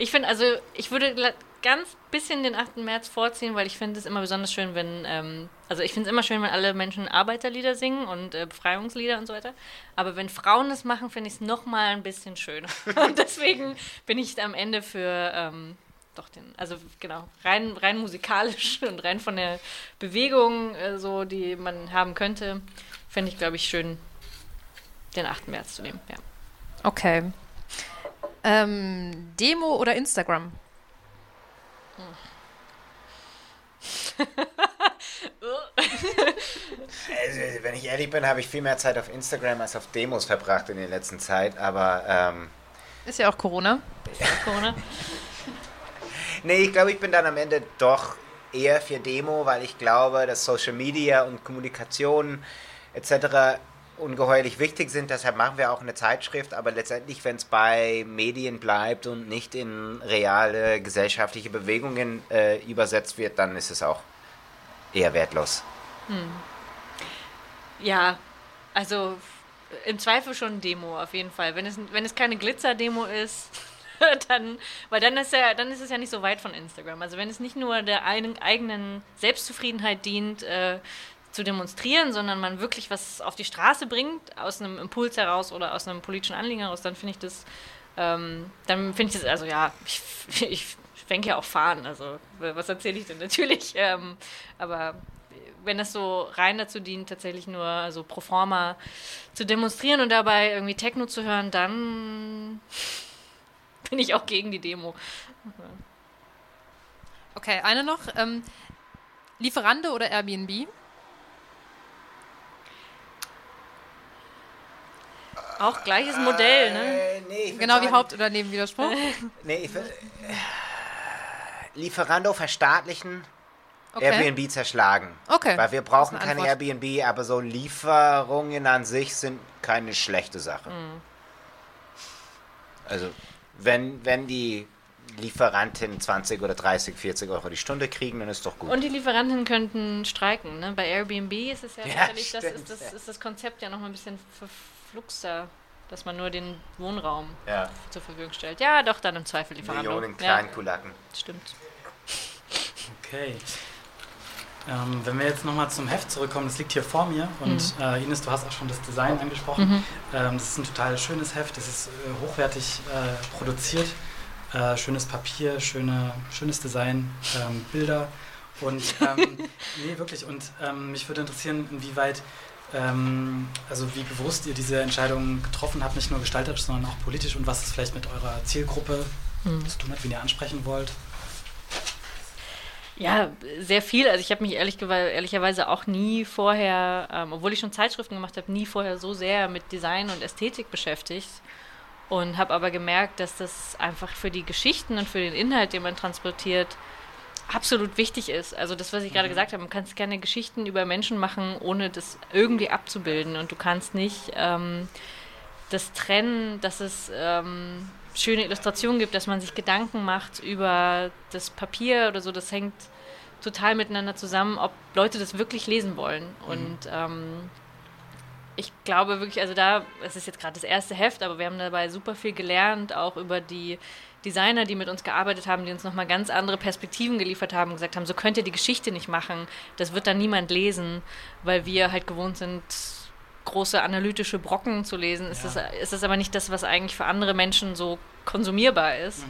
Ich finde, also ich würde ganz bisschen den 8. März vorziehen, weil ich finde es immer besonders schön, wenn, ähm, also ich finde es immer schön, wenn alle Menschen Arbeiterlieder singen und äh, Befreiungslieder und so weiter. Aber wenn Frauen das machen, finde ich es nochmal ein bisschen schöner. und deswegen bin ich am Ende für, ähm, doch den, also genau, rein, rein musikalisch und rein von der Bewegung, äh, so, die man haben könnte, fände ich, glaube ich, schön, den 8. März zu nehmen, ja. Okay. Ähm, Demo oder Instagram? Also, wenn ich ehrlich bin, habe ich viel mehr Zeit auf Instagram als auf Demos verbracht in der letzten Zeit. Aber ähm, Ist ja auch Corona. Corona. nee, ich glaube, ich bin dann am Ende doch eher für Demo, weil ich glaube, dass Social Media und Kommunikation etc. ungeheuerlich wichtig sind. Deshalb machen wir auch eine Zeitschrift. Aber letztendlich, wenn es bei Medien bleibt und nicht in reale gesellschaftliche Bewegungen äh, übersetzt wird, dann ist es auch eher wertlos. Ja, also im Zweifel schon Demo auf jeden Fall. Wenn es, wenn es keine Glitzer-Demo ist, dann, weil dann ist ja, dann ist es ja nicht so weit von Instagram. Also wenn es nicht nur der eigenen Selbstzufriedenheit dient, äh, zu demonstrieren, sondern man wirklich was auf die Straße bringt, aus einem Impuls heraus oder aus einem politischen Anliegen heraus, dann finde ich das, ähm, dann finde ich das, also ja, ich, ich schwenke ja auch fahren, also was erzähle ich denn natürlich, ähm, aber wenn das so rein dazu dient, tatsächlich nur so pro forma zu demonstrieren und dabei irgendwie Techno zu hören, dann bin ich auch gegen die Demo. Okay, eine noch. Ähm, Lieferando oder Airbnb? Auch gleiches Modell, ne? Äh, nee, Genau wie Haupt- oder Nebenwiderspruch. Nee, ich will, Lieferando verstaatlichen, Okay. Airbnb zerschlagen. Okay, Weil wir brauchen keine. Airbnb, aber so Lieferungen an sich sind keine schlechte Sache. Mhm. Also, wenn, wenn die Lieferanten 20 oder 30, 40 Euro die Stunde kriegen, dann ist doch gut. Und die Lieferanten könnten streiken. Ne? Bei Airbnb ist es ja, Ja, tatsächlich, das, ist, das ja. ist das Konzept ja noch mal ein bisschen verfluxter. dass man nur den Wohnraum Ja. zur Verfügung stellt. Ja, doch, dann im Zweifel die Verhandlung. Millionen ja, Kleinkulaken. stimmt. Okay. Ähm, wenn wir jetzt nochmal zum Heft zurückkommen, das liegt hier vor mir und äh, Ines, du hast auch schon das Design angesprochen. Ähm, das ist ein total schönes Heft, das ist äh, hochwertig äh, produziert, äh, schönes Papier, schöne, schönes Design, ähm, Bilder und ähm, nee, wirklich. Und ähm, mich würde interessieren, inwieweit, ähm, also wie bewusst ihr diese Entscheidung getroffen habt, nicht nur gestalterisch, sondern auch politisch und was es vielleicht mit eurer Zielgruppe zu tun hat, wen ihr ansprechen wollt. Ja, sehr viel. Also ich habe mich ehrlich, ehrlicherweise auch nie vorher, ähm, obwohl ich schon Zeitschriften gemacht habe, nie vorher so sehr mit Design und Ästhetik beschäftigt. Und habe aber gemerkt, dass das einfach für die Geschichten und für den Inhalt, den man transportiert, absolut wichtig ist. Also das, was ich gerade gesagt habe, man kann keine Geschichten über Menschen machen, ohne das irgendwie abzubilden. Und du kannst nicht ähm, das trennen, dass es ähm, schöne Illustrationen gibt, dass man sich Gedanken macht über das Papier oder so. Das hängt total miteinander zusammen, ob Leute das wirklich lesen wollen. Und ähm, ich glaube wirklich, also da, es ist jetzt gerade das erste Heft, aber wir haben dabei super viel gelernt, auch über die Designer, die mit uns gearbeitet haben, die uns nochmal ganz andere Perspektiven geliefert haben, gesagt haben, so könnt ihr die Geschichte nicht machen, das wird dann niemand lesen, weil wir halt gewohnt sind, große analytische Brocken zu lesen, ist, Ja. das, ist das aber nicht das, was eigentlich für andere Menschen so konsumierbar ist.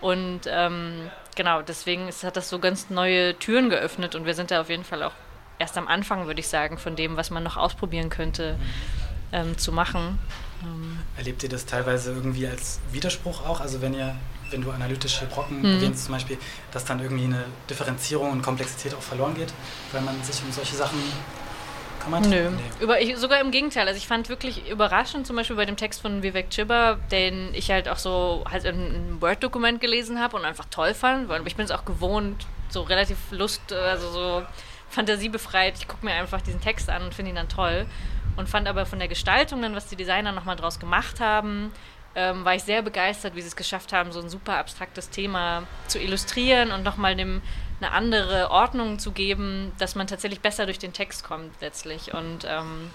Und ähm, genau, deswegen ist, hat das so ganz neue Türen geöffnet und wir sind da auf jeden Fall auch erst am Anfang, würde ich sagen, von dem, was man noch ausprobieren könnte, ähm, zu machen. Erlebt ihr das teilweise irgendwie als Widerspruch auch? Also wenn ihr, wenn du analytische Brocken Mhm. erwähnst zum Beispiel, dass dann irgendwie eine Differenzierung und Komplexität auch verloren geht, weil man sich um solche Sachen kümmert? Nö. Nee. Über, ich, sogar im Gegenteil. Also ich fand wirklich überraschend, zum Beispiel bei dem Text von Vivek Chibber, den ich halt auch so halt in einem Word-Dokument gelesen habe und einfach toll fand, weil ich bin es auch gewohnt, so relativ Lust, also so fantasiebefreit. Ich gucke mir einfach diesen Text an und finde ihn dann toll. Und fand aber von der Gestaltung dann, was die Designer nochmal draus gemacht haben, ähm, war ich sehr begeistert, wie sie es geschafft haben, so ein super abstraktes Thema zu illustrieren und nochmal dem eine andere Ordnung zu geben, dass man tatsächlich besser durch den Text kommt letztlich. Und ähm,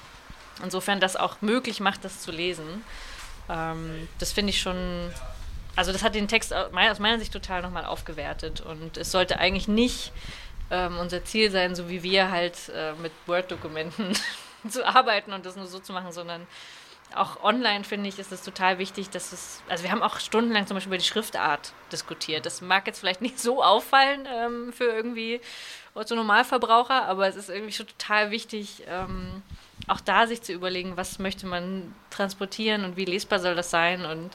insofern das auch möglich macht, das zu lesen. Ähm, das finde ich schon, also das hat den Text aus meiner Sicht total nochmal aufgewertet. Und es sollte eigentlich nicht ähm, unser Ziel sein, so wie wir halt äh, mit Word-Dokumenten zu arbeiten und das nur so zu machen, sondern auch online finde ich, ist es total wichtig, dass es, also wir haben auch stundenlang zum Beispiel über die Schriftart diskutiert. Das mag jetzt vielleicht nicht so auffallen ähm, für irgendwie Normalverbraucher, aber es ist irgendwie schon total wichtig, ähm, auch da sich zu überlegen, was möchte man transportieren und wie lesbar soll das sein und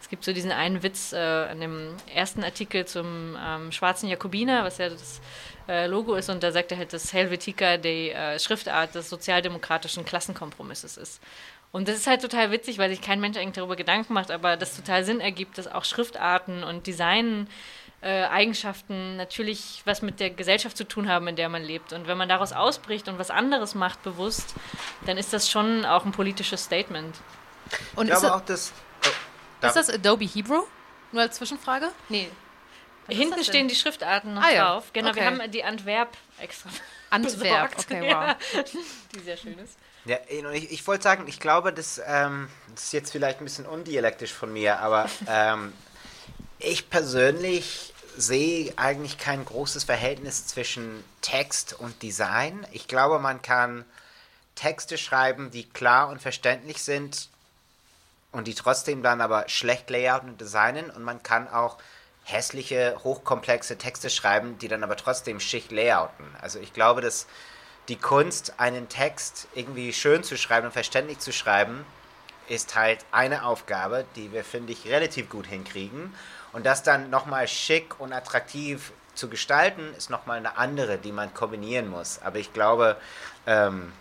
es gibt so diesen einen Witz äh, in dem ersten Artikel zum ähm, schwarzen Jakobiner, was ja das äh, Logo ist, und da sagt er halt, dass Helvetica die äh, Schriftart des sozialdemokratischen Klassenkompromisses ist. Und das ist halt total witzig, weil sich kein Mensch eigentlich darüber Gedanken macht, aber das total Sinn ergibt, dass auch Schriftarten und Design-Eigenschaften natürlich was mit der Gesellschaft zu tun haben, in der man lebt. Und wenn man daraus ausbricht und was anderes macht bewusst, dann ist das schon auch ein politisches Statement. Und Ich ist, glaube das, auch, dass. Oh, ist das Adobe Hebrew? Nur als Zwischenfrage? Nee. Hinten stehen die Schriftarten noch Ah ja, drauf. Genau, wir okay. haben die Antwerp extra. Antwerp, besorgt. okay, wow. Ja, die sehr schön ist. Ja, und ich, ich wollte sagen, ich glaube, das, ähm, das ist jetzt vielleicht ein bisschen undialektisch von mir, aber ähm, ich persönlich sehe eigentlich kein großes Verhältnis zwischen Text und Design. Ich glaube, man kann Texte schreiben, die klar und verständlich sind und die trotzdem dann aber schlecht layouten und designen und man kann auch hässliche, hochkomplexe Texte schreiben, die dann aber trotzdem schick layouten. Also ich glaube, dass die Kunst, einen Text irgendwie schön zu schreiben und verständlich zu schreiben, ist halt eine Aufgabe, die wir, finde ich, relativ gut hinkriegen. Und das dann nochmal schick und attraktiv zu gestalten, ist nochmal eine andere, die man kombinieren muss. Aber ich glaube, ähm,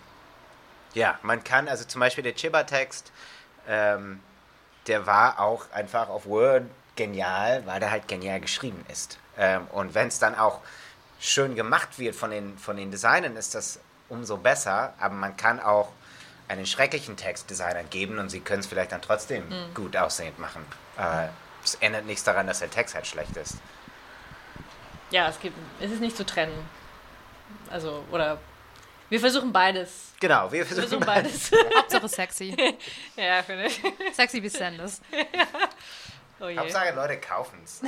ja, man kann, also zum Beispiel der Chibba-Text, ähm, der war auch einfach auf Word genial, weil der halt genial geschrieben ist. Ähm, und wenn es dann auch schön gemacht wird von den, von den Designern, ist das umso besser. Aber man kann auch einen schrecklichen Text Designern geben und sie können es vielleicht dann trotzdem gut aussehend machen. Äh, es ändert nichts daran, dass der Text halt schlecht ist. Ja, es gibt, es ist nicht zu trennen. Also, oder Wir versuchen beides. Genau, wir Wir versuchen versuchen beides. Hauptsache sexy. ja, finde ich. Sexy wie Sanders. Oh. Hauptsache Leute kaufen es.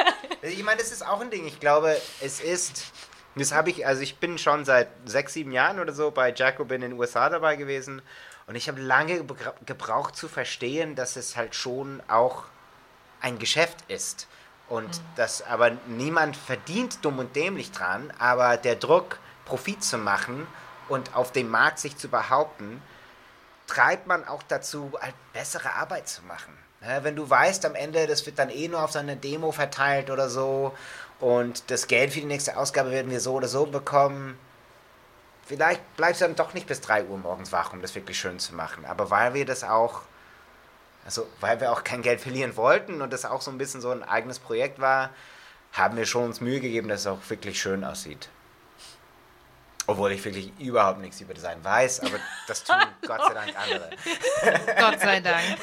ich meine, das ist auch ein Ding. Ich glaube, es ist. Das habe ich, also ich bin schon seit sechs, sieben Jahren oder so bei Jacobin in den USA dabei gewesen. Und ich habe lange gebra- gebraucht zu verstehen, dass es halt schon auch ein Geschäft ist. Und dass aber niemand verdient dumm und dämlich dran, aber der Druck, Profit zu machen und auf dem Markt sich zu behaupten, treibt man auch dazu, halt bessere Arbeit zu machen. Wenn du weißt, am Ende, das wird dann eh nur auf seine Demo verteilt oder so und das Geld für die nächste Ausgabe werden wir so oder so bekommen, vielleicht bleibst du dann doch nicht bis 3 Uhr morgens wach, um das wirklich schön zu machen. Aber weil wir das auch, also weil wir auch kein Geld verlieren wollten und das auch so ein bisschen so ein eigenes Projekt war, haben wir schon uns Mühe gegeben, dass es auch wirklich schön aussieht. Obwohl ich wirklich überhaupt nichts über Design weiß, aber das tun Gott sei Dank andere. Gott sei Dank.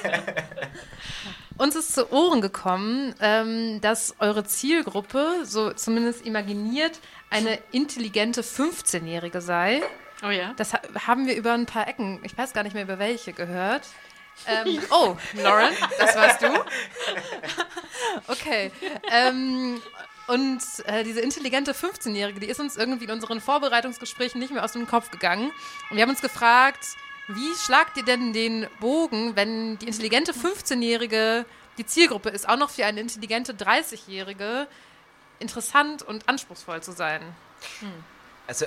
Uns ist zu Ohren gekommen, ähm, dass eure Zielgruppe, so zumindest imaginiert, eine intelligente 15-Jährige sei. Oh ja. Das ha haben wir über ein paar Ecken, ich weiß gar nicht mehr über welche, gehört. Ähm, oh, Lauren, das warst du. Okay. Ähm, und äh, diese intelligente 15-Jährige, die ist uns irgendwie in unseren Vorbereitungsgesprächen nicht mehr aus dem Kopf gegangen. Und wir haben uns gefragt, wie schlagt ihr denn den Bogen, wenn die intelligente 15-Jährige die Zielgruppe ist, auch noch für eine intelligente 30-Jährige interessant und anspruchsvoll zu sein? Also,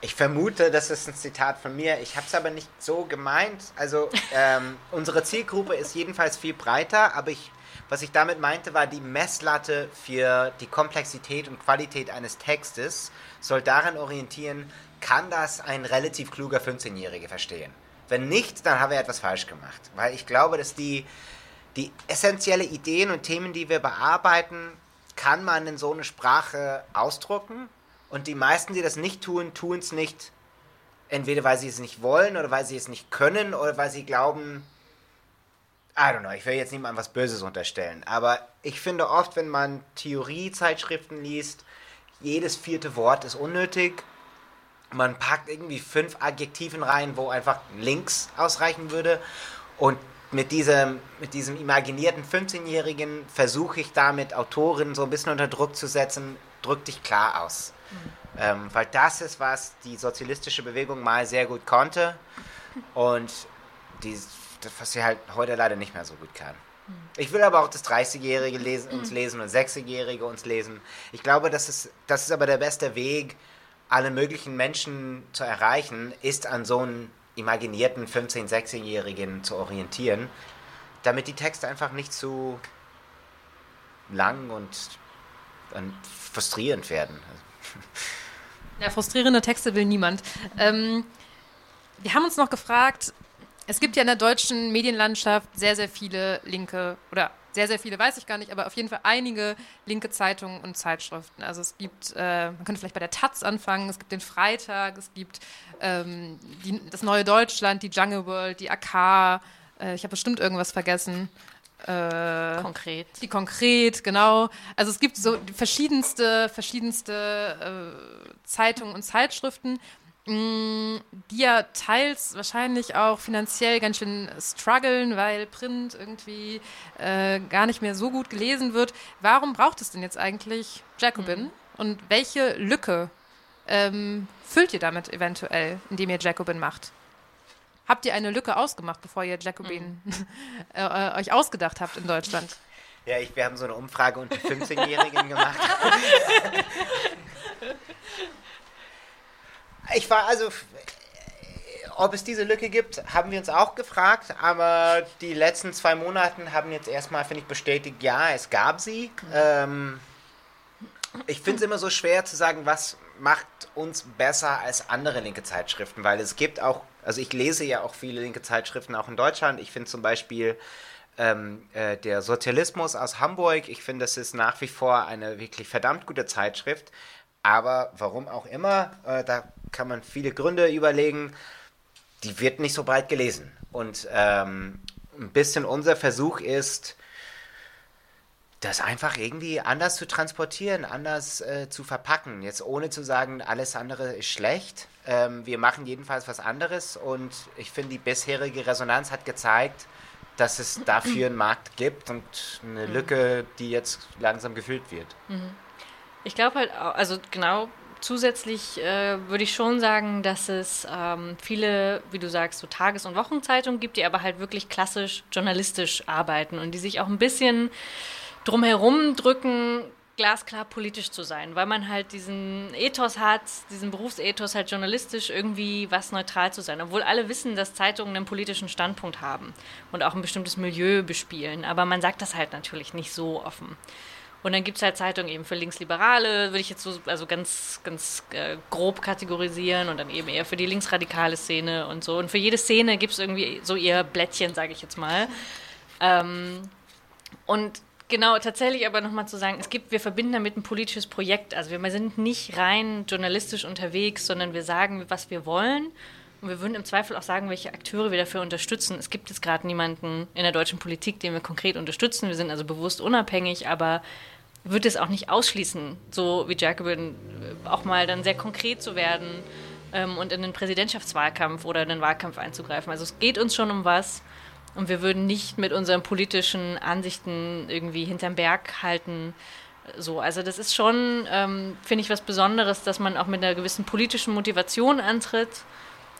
ich vermute, das ist ein Zitat von mir. Ich habe es aber nicht so gemeint. Also, ähm, unsere Zielgruppe ist jedenfalls viel breiter, aber ich, was ich damit meinte, war die Messlatte für die Komplexität und Qualität eines Textes soll daran orientieren, kann das ein relativ kluger 15-Jähriger verstehen? Wenn nicht, dann haben wir etwas falsch gemacht. Weil ich glaube, dass die, die essentielle Ideen und Themen, die wir bearbeiten, kann man in so eine Sprache ausdrucken. Und die meisten, die das nicht tun, tun es nicht, entweder weil sie es nicht wollen oder weil sie es nicht können oder weil sie glauben, I don't know, ich will jetzt niemandem was Böses unterstellen. Aber ich finde oft, wenn man Theoriezeitschriften liest, jedes vierte Wort ist unnötig. Man packt irgendwie fünf Adjektiven rein, wo einfach links ausreichen würde. Und mit diesem, mit diesem imaginierten 15-Jährigen versuche ich damit Autoren so ein bisschen unter Druck zu setzen, drück dich klar aus. Ähm, weil das ist, was die sozialistische Bewegung mal sehr gut konnte und die, was sie halt heute leider nicht mehr so gut kann. Ich will aber auch das 30-Jährige lesen, uns lesen und 60-Jährige uns lesen. Ich glaube, das ist, das ist aber der beste Weg, alle möglichen Menschen zu erreichen, ist an so einen imaginierten 15-, 16-Jährigen zu orientieren, damit die Texte einfach nicht zu lang und, und frustrierend werden. Ja, frustrierende Texte will niemand. Ähm, wir haben uns noch gefragt, es gibt ja in der deutschen Medienlandschaft sehr, sehr viele linke, oder sehr, sehr viele weiß ich gar nicht, aber auf jeden Fall einige linke Zeitungen und Zeitschriften. Also es gibt, äh, man könnte vielleicht bei der Taz anfangen, es gibt den Freitag, es gibt ähm, die, das Neue Deutschland, die Jungle World, die AK, äh, ich habe bestimmt irgendwas vergessen. Äh, Konkret. die konkret, genau. Also es gibt so verschiedenste, verschiedenste äh, Zeitungen und Zeitschriften, die ja teils wahrscheinlich auch finanziell ganz schön strugglen, weil Print irgendwie äh, gar nicht mehr so gut gelesen wird. Warum braucht es denn jetzt eigentlich Jacobin? Und welche Lücke ähm, füllt ihr damit eventuell, indem ihr Jacobin macht? Habt ihr eine Lücke ausgemacht, bevor ihr Jacobin äh, äh, euch ausgedacht habt in Deutschland? Ja, ich, wir haben so eine Umfrage unter 15-Jährigen gemacht. Ich war also, ob es diese Lücke gibt, haben wir uns auch gefragt, aber die letzten zwei Monate haben jetzt erstmal, finde ich, bestätigt, ja, es gab sie. Ähm, ich finde es immer so schwer zu sagen, was macht uns besser als andere linke Zeitschriften, weil es gibt auch, also ich lese ja auch viele linke Zeitschriften auch in Deutschland. Ich finde zum Beispiel ähm, äh, der Sozialismus aus Hamburg, ich finde, das ist nach wie vor eine wirklich verdammt gute Zeitschrift. Aber warum auch immer, äh, da kann man viele Gründe überlegen, die wird nicht so breit gelesen. Und ähm, ein bisschen unser Versuch ist, das einfach irgendwie anders zu transportieren, anders äh, zu verpacken. Jetzt ohne zu sagen, alles andere ist schlecht. Ähm, wir machen jedenfalls was anderes und ich finde, die bisherige Resonanz hat gezeigt, dass es dafür einen Markt gibt und eine mhm. Lücke, die jetzt langsam gefüllt wird. Mhm. Ich glaube halt, also genau, zusätzlich äh, würde ich schon sagen, dass es ähm, viele, wie du sagst, so Tages- und Wochenzeitungen gibt, die aber halt wirklich klassisch journalistisch arbeiten und die sich auch ein bisschen drumherum drücken, glasklar politisch zu sein, weil man halt diesen Ethos hat, diesen Berufsethos halt journalistisch irgendwie was neutral zu sein, obwohl alle wissen, dass Zeitungen einen politischen Standpunkt haben und auch ein bestimmtes Milieu bespielen, aber man sagt das halt natürlich nicht so offen. Und dann gibt es halt Zeitungen eben für Linksliberale, würde ich jetzt so also ganz, ganz äh, grob kategorisieren und dann eben eher für die linksradikale Szene und so. Und für jede Szene gibt es irgendwie so ihr Blättchen, sage ich jetzt mal. Ähm, und Genau, tatsächlich aber nochmal zu sagen, es gibt, wir verbinden damit ein politisches Projekt. Also wir sind nicht rein journalistisch unterwegs, sondern wir sagen, was wir wollen. Und wir würden im Zweifel auch sagen, welche Akteure wir dafür unterstützen. Es gibt jetzt gerade niemanden in der deutschen Politik, den wir konkret unterstützen. Wir sind also bewusst unabhängig, aber würde es auch nicht ausschließen, so wie Jacobin, äh, auch mal dann sehr konkret zu werden ähm, und in den Präsidentschaftswahlkampf oder in den Wahlkampf einzugreifen. Also es geht uns schon um was. Und wir würden nicht mit unseren politischen Ansichten irgendwie hinterm Berg halten. So, also das ist schon, ähm, finde ich, was Besonderes, dass man auch mit einer gewissen politischen Motivation antritt.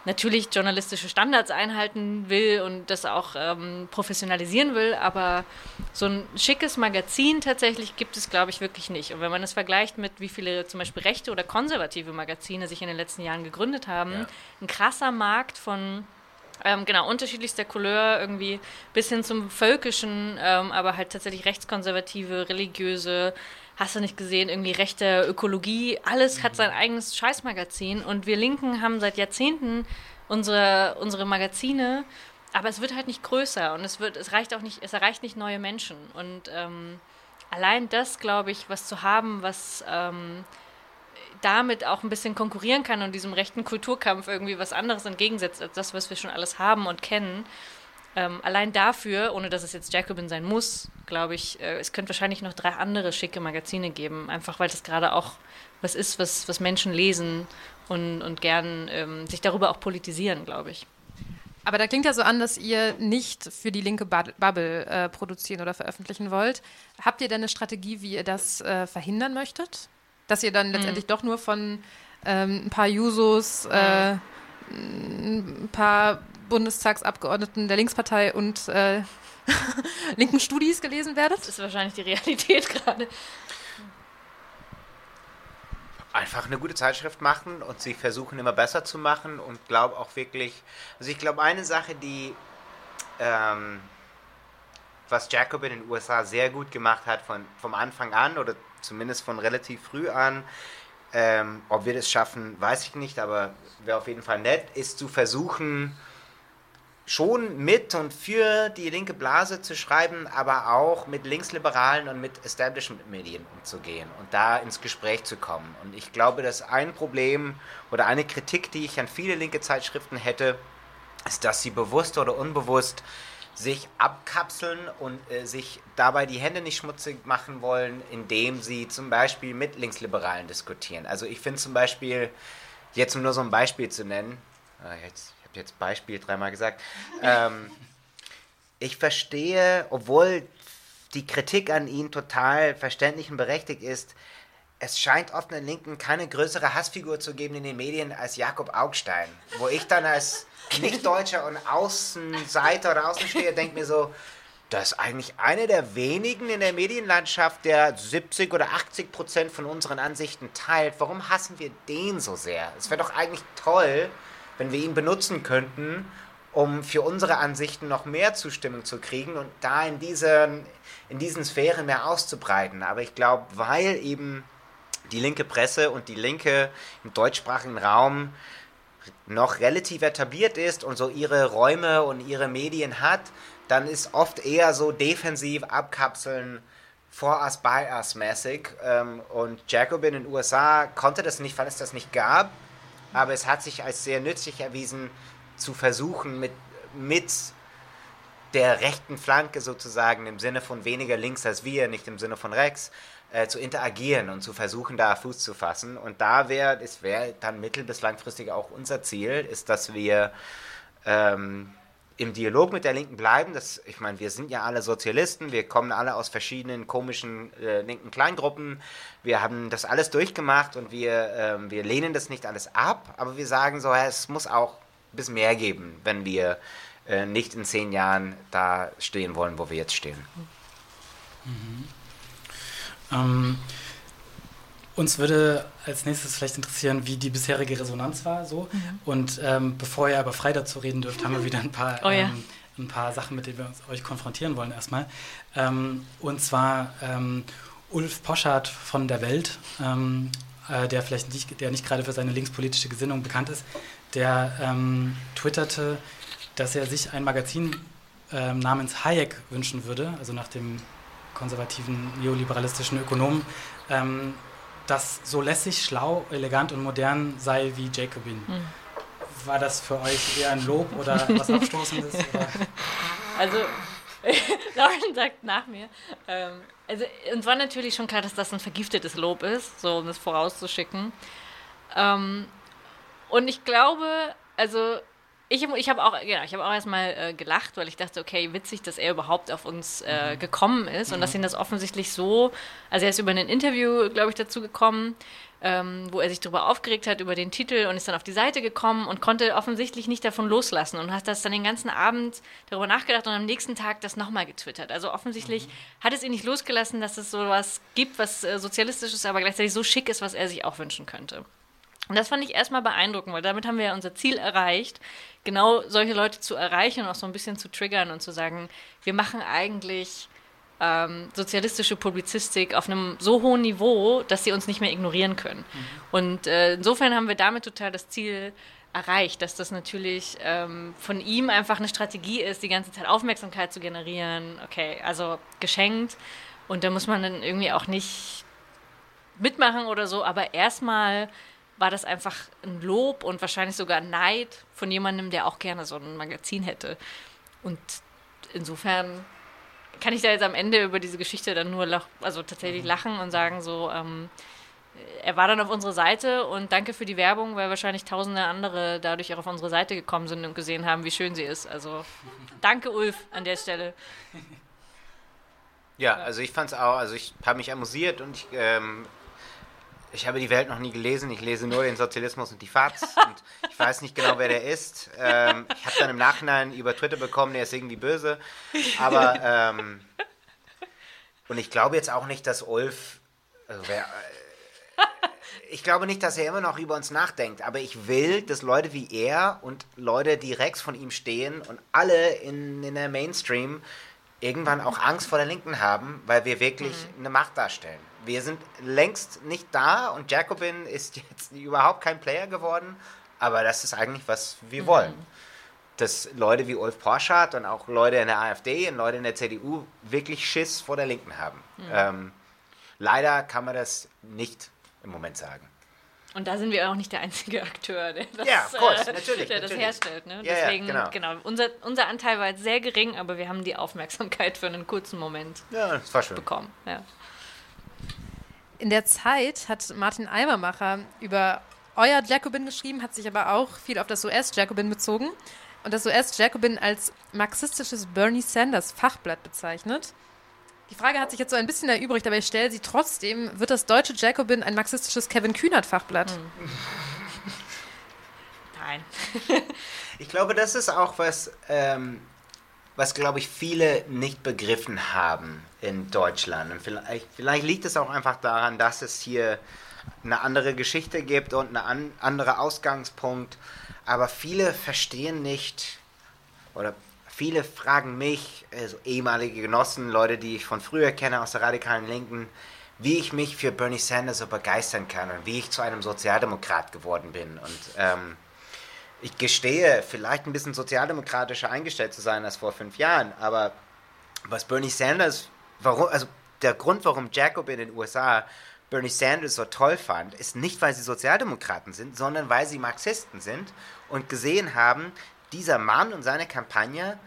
Natürlich journalistische Standards einhalten will und das auch ähm, professionalisieren will, aber so ein schickes Magazin tatsächlich gibt es, glaube ich, wirklich nicht. Und wenn man es vergleicht mit, wie viele zum Beispiel rechte oder konservative Magazine sich in den letzten Jahren gegründet haben, ja. ein krasser Markt von ähm, genau, unterschiedlichster Couleur irgendwie bis hin zum völkischen, ähm, aber halt tatsächlich rechtskonservative, religiöse, hast du nicht gesehen, irgendwie rechte Ökologie, alles hat sein eigenes Scheißmagazin und wir Linken haben seit Jahrzehnten unsere, unsere Magazine, aber es wird halt nicht größer und es wird, es reicht auch nicht, es erreicht nicht neue Menschen und ähm, allein das, glaube ich, was zu haben, was ähm, damit auch ein bisschen konkurrieren kann und diesem rechten Kulturkampf irgendwie was anderes entgegensetzt als das, was wir schon alles haben und kennen. Ähm, allein dafür, ohne dass es jetzt Jacobin sein muss, glaube ich, äh, es könnte wahrscheinlich noch drei andere schicke Magazine geben, einfach weil das gerade auch was ist, was, was Menschen lesen und, und gern ähm, sich darüber auch politisieren, glaube ich. Aber da klingt ja so an, dass ihr nicht für die linke Bubble äh, produzieren oder veröffentlichen wollt. Habt ihr denn eine Strategie, wie ihr das äh, verhindern möchtet? Dass ihr dann letztendlich mhm. doch nur von ähm, ein paar Jusos, äh, ein paar Bundestagsabgeordneten der Linkspartei und äh, linken Studis gelesen werdet? Das ist wahrscheinlich die Realität gerade. Einfach eine gute Zeitschrift machen und sie versuchen immer besser zu machen und glaube auch wirklich, also ich glaube eine Sache, die ähm, was Jacobin in den USA sehr gut gemacht hat von, vom Anfang an oder zumindest von relativ früh an. Ähm, ob wir das schaffen, weiß ich nicht, aber wäre auf jeden Fall nett, ist zu versuchen, schon mit und für die linke Blase zu schreiben, aber auch mit Linksliberalen und mit Establishment-Medien umzugehen und da ins Gespräch zu kommen. Und ich glaube, dass ein Problem oder eine Kritik, die ich an viele linke Zeitschriften hätte, ist, dass sie bewusst oder unbewusst sich abkapseln und äh, sich dabei die Hände nicht schmutzig machen wollen, indem sie zum Beispiel mit Linksliberalen diskutieren. Also ich finde zum Beispiel, jetzt um nur so ein Beispiel zu nennen, äh, jetzt, jetzt Beispiel dreimal gesagt, ähm, ich verstehe, obwohl die Kritik an ihn total verständlich und berechtigt ist, es scheint oft in den Linken keine größere Hassfigur zu geben in den Medien als Jakob Augstein, wo ich dann als Nicht-Deutscher und Außenseiter oder Außensteher denke mir so, das ist eigentlich einer der wenigen in der Medienlandschaft, der 70 oder 80 Prozent von unseren Ansichten teilt. Warum hassen wir den so sehr? Es wäre doch eigentlich toll, wenn wir ihn benutzen könnten, um für unsere Ansichten noch mehr Zustimmung zu kriegen und da in diesen, in diesen Sphären mehr auszubreiten. Aber ich glaube, weil eben die linke Presse und die Linke im deutschsprachigen Raum noch relativ etabliert ist und so ihre Räume und ihre Medien hat, dann ist oft eher so defensiv abkapseln, for us, by us mäßig. Und Jacobin in den USA konnte das nicht, weil es das nicht gab, aber es hat sich als sehr nützlich erwiesen, zu versuchen, mit, mit der rechten Flanke sozusagen im Sinne von weniger links als wir, nicht im Sinne von rechts, äh, zu interagieren und zu versuchen, da Fuß zu fassen. Und da wäre, es wäre dann mittel- bis langfristig auch unser Ziel, ist, dass wir ähm, im Dialog mit der Linken bleiben. Das, ich meine, wir sind ja alle Sozialisten, wir kommen alle aus verschiedenen komischen äh, linken Kleingruppen. Wir haben das alles durchgemacht und wir, ähm, wir lehnen das nicht alles ab, aber wir sagen so, ja, es muss auch bisschen mehr geben, wenn wir äh, nicht in zehn Jahren da stehen wollen, wo wir jetzt stehen. Mhm. Ähm, uns würde als nächstes vielleicht interessieren, wie die bisherige Resonanz war. So. Mhm. Und ähm, bevor ihr aber frei dazu reden dürft, haben wir wieder ein paar, oh, ja. ähm, ein paar Sachen, mit denen wir uns, euch konfrontieren wollen erstmal. Ähm, und zwar ähm, Ulf Poschardt von der Welt, ähm, äh, der vielleicht nicht, der nicht gerade für seine linkspolitische Gesinnung bekannt ist, der ähm, twitterte, dass er sich ein Magazin namens Hayek wünschen würde, also nach dem konservativen neoliberalistischen Ökonomen, ähm, das so lässig, schlau, elegant und modern sei wie Jacobin. Mhm. War das für euch eher ein Lob oder was Abstoßendes? Oder? Also, Lauren sagt nach mir. Ähm, also, uns war natürlich schon klar, dass das ein vergiftetes Lob ist, so um das vorauszuschicken. Ähm, und ich glaube, also ich, ich habe auch, genau, hab auch erstmal äh, gelacht, weil ich dachte, okay, witzig, dass er überhaupt auf uns äh, mhm. gekommen ist mhm. und dass ihn das offensichtlich so, also er ist über ein Interview, glaube ich, dazu gekommen, ähm, wo er sich darüber aufgeregt hat, über den Titel und ist dann auf die Seite gekommen und konnte offensichtlich nicht davon loslassen und hat das dann den ganzen Abend darüber nachgedacht und am nächsten Tag das nochmal getwittert. Also offensichtlich mhm. hat es ihn nicht losgelassen, dass es sowas gibt, was äh, sozialistisch ist, aber gleichzeitig so schick ist, was er sich auch wünschen könnte. Und das fand ich erstmal beeindruckend, weil damit haben wir ja unser Ziel erreicht, genau solche Leute zu erreichen und auch so ein bisschen zu triggern und zu sagen, wir machen eigentlich ähm, sozialistische Publizistik auf einem so hohen Niveau, dass sie uns nicht mehr ignorieren können. Mhm. Und äh, insofern haben wir damit total das Ziel erreicht, dass das natürlich ähm, von ihm einfach eine Strategie ist, die ganze Zeit Aufmerksamkeit zu generieren. Okay, also geschenkt. Und da muss man dann irgendwie auch nicht mitmachen oder so, aber erstmal war das einfach ein Lob und wahrscheinlich sogar Neid von jemandem, der auch gerne so ein Magazin hätte. Und insofern kann ich da jetzt am Ende über diese Geschichte dann nur lach, also tatsächlich mhm. lachen und sagen so, ähm, er war dann auf unserer Seite und danke für die Werbung, weil wahrscheinlich tausende andere dadurch auch auf unsere Seite gekommen sind und gesehen haben, wie schön sie ist. Also danke Ulf an der Stelle. Ja, also ich fand es auch, also ich habe mich amüsiert und ich ähm, ich habe die Welt noch nie gelesen. Ich lese nur den Sozialismus und die FAZ. Und ich weiß nicht genau, wer der ist. Ähm, ich habe dann im Nachhinein über Twitter bekommen, der ist irgendwie böse. Aber ähm, und ich glaube jetzt auch nicht, dass Ulf. Also wer, äh, ich glaube nicht, dass er immer noch über uns nachdenkt. Aber ich will, dass Leute wie er und Leute, die rechts von ihm stehen und alle in, in der Mainstream irgendwann auch Angst vor der Linken haben, weil wir wirklich mhm. eine Macht darstellen wir sind längst nicht da und Jacobin ist jetzt überhaupt kein Player geworden, aber das ist eigentlich, was wir mhm. wollen. Dass Leute wie Ulf Porschardt und auch Leute in der AfD und Leute in der CDU wirklich Schiss vor der Linken haben. Mhm. Ähm, leider kann man das nicht im Moment sagen. Und da sind wir auch nicht der einzige Akteur, der das, ja, course, natürlich, der natürlich. das herstellt. Ne? Ja, Deswegen, ja, genau. genau. unser, unser Anteil war jetzt sehr gering, aber wir haben die Aufmerksamkeit für einen kurzen Moment ja, das war schön. bekommen. Ja. In der Zeit hat Martin Eimermacher über euer Jacobin geschrieben, hat sich aber auch viel auf das US-Jacobin bezogen und das US-Jacobin als marxistisches Bernie Sanders Fachblatt bezeichnet. Die Frage hat sich jetzt so ein bisschen erübrigt, aber ich stelle sie trotzdem. Wird das deutsche Jacobin ein marxistisches Kevin Kühnert Fachblatt? Hm. Nein. ich glaube, das ist auch was, ähm, was, glaube ich, viele nicht begriffen haben in Deutschland. Und vielleicht, vielleicht liegt es auch einfach daran, dass es hier eine andere Geschichte gibt und einen an, anderen Ausgangspunkt. Aber viele verstehen nicht oder viele fragen mich, also ehemalige Genossen, Leute, die ich von früher kenne aus der radikalen Linken, wie ich mich für Bernie Sanders so begeistern kann und wie ich zu einem Sozialdemokrat geworden bin. Und ähm, ich gestehe, vielleicht ein bisschen sozialdemokratischer eingestellt zu sein als vor fünf Jahren, aber was Bernie Sanders, warum, also der Grund, warum Jacob in den USA Bernie Sanders so toll fand, ist nicht, weil sie Sozialdemokraten sind, sondern weil sie Marxisten sind und gesehen haben, dieser Mann und seine Kampagne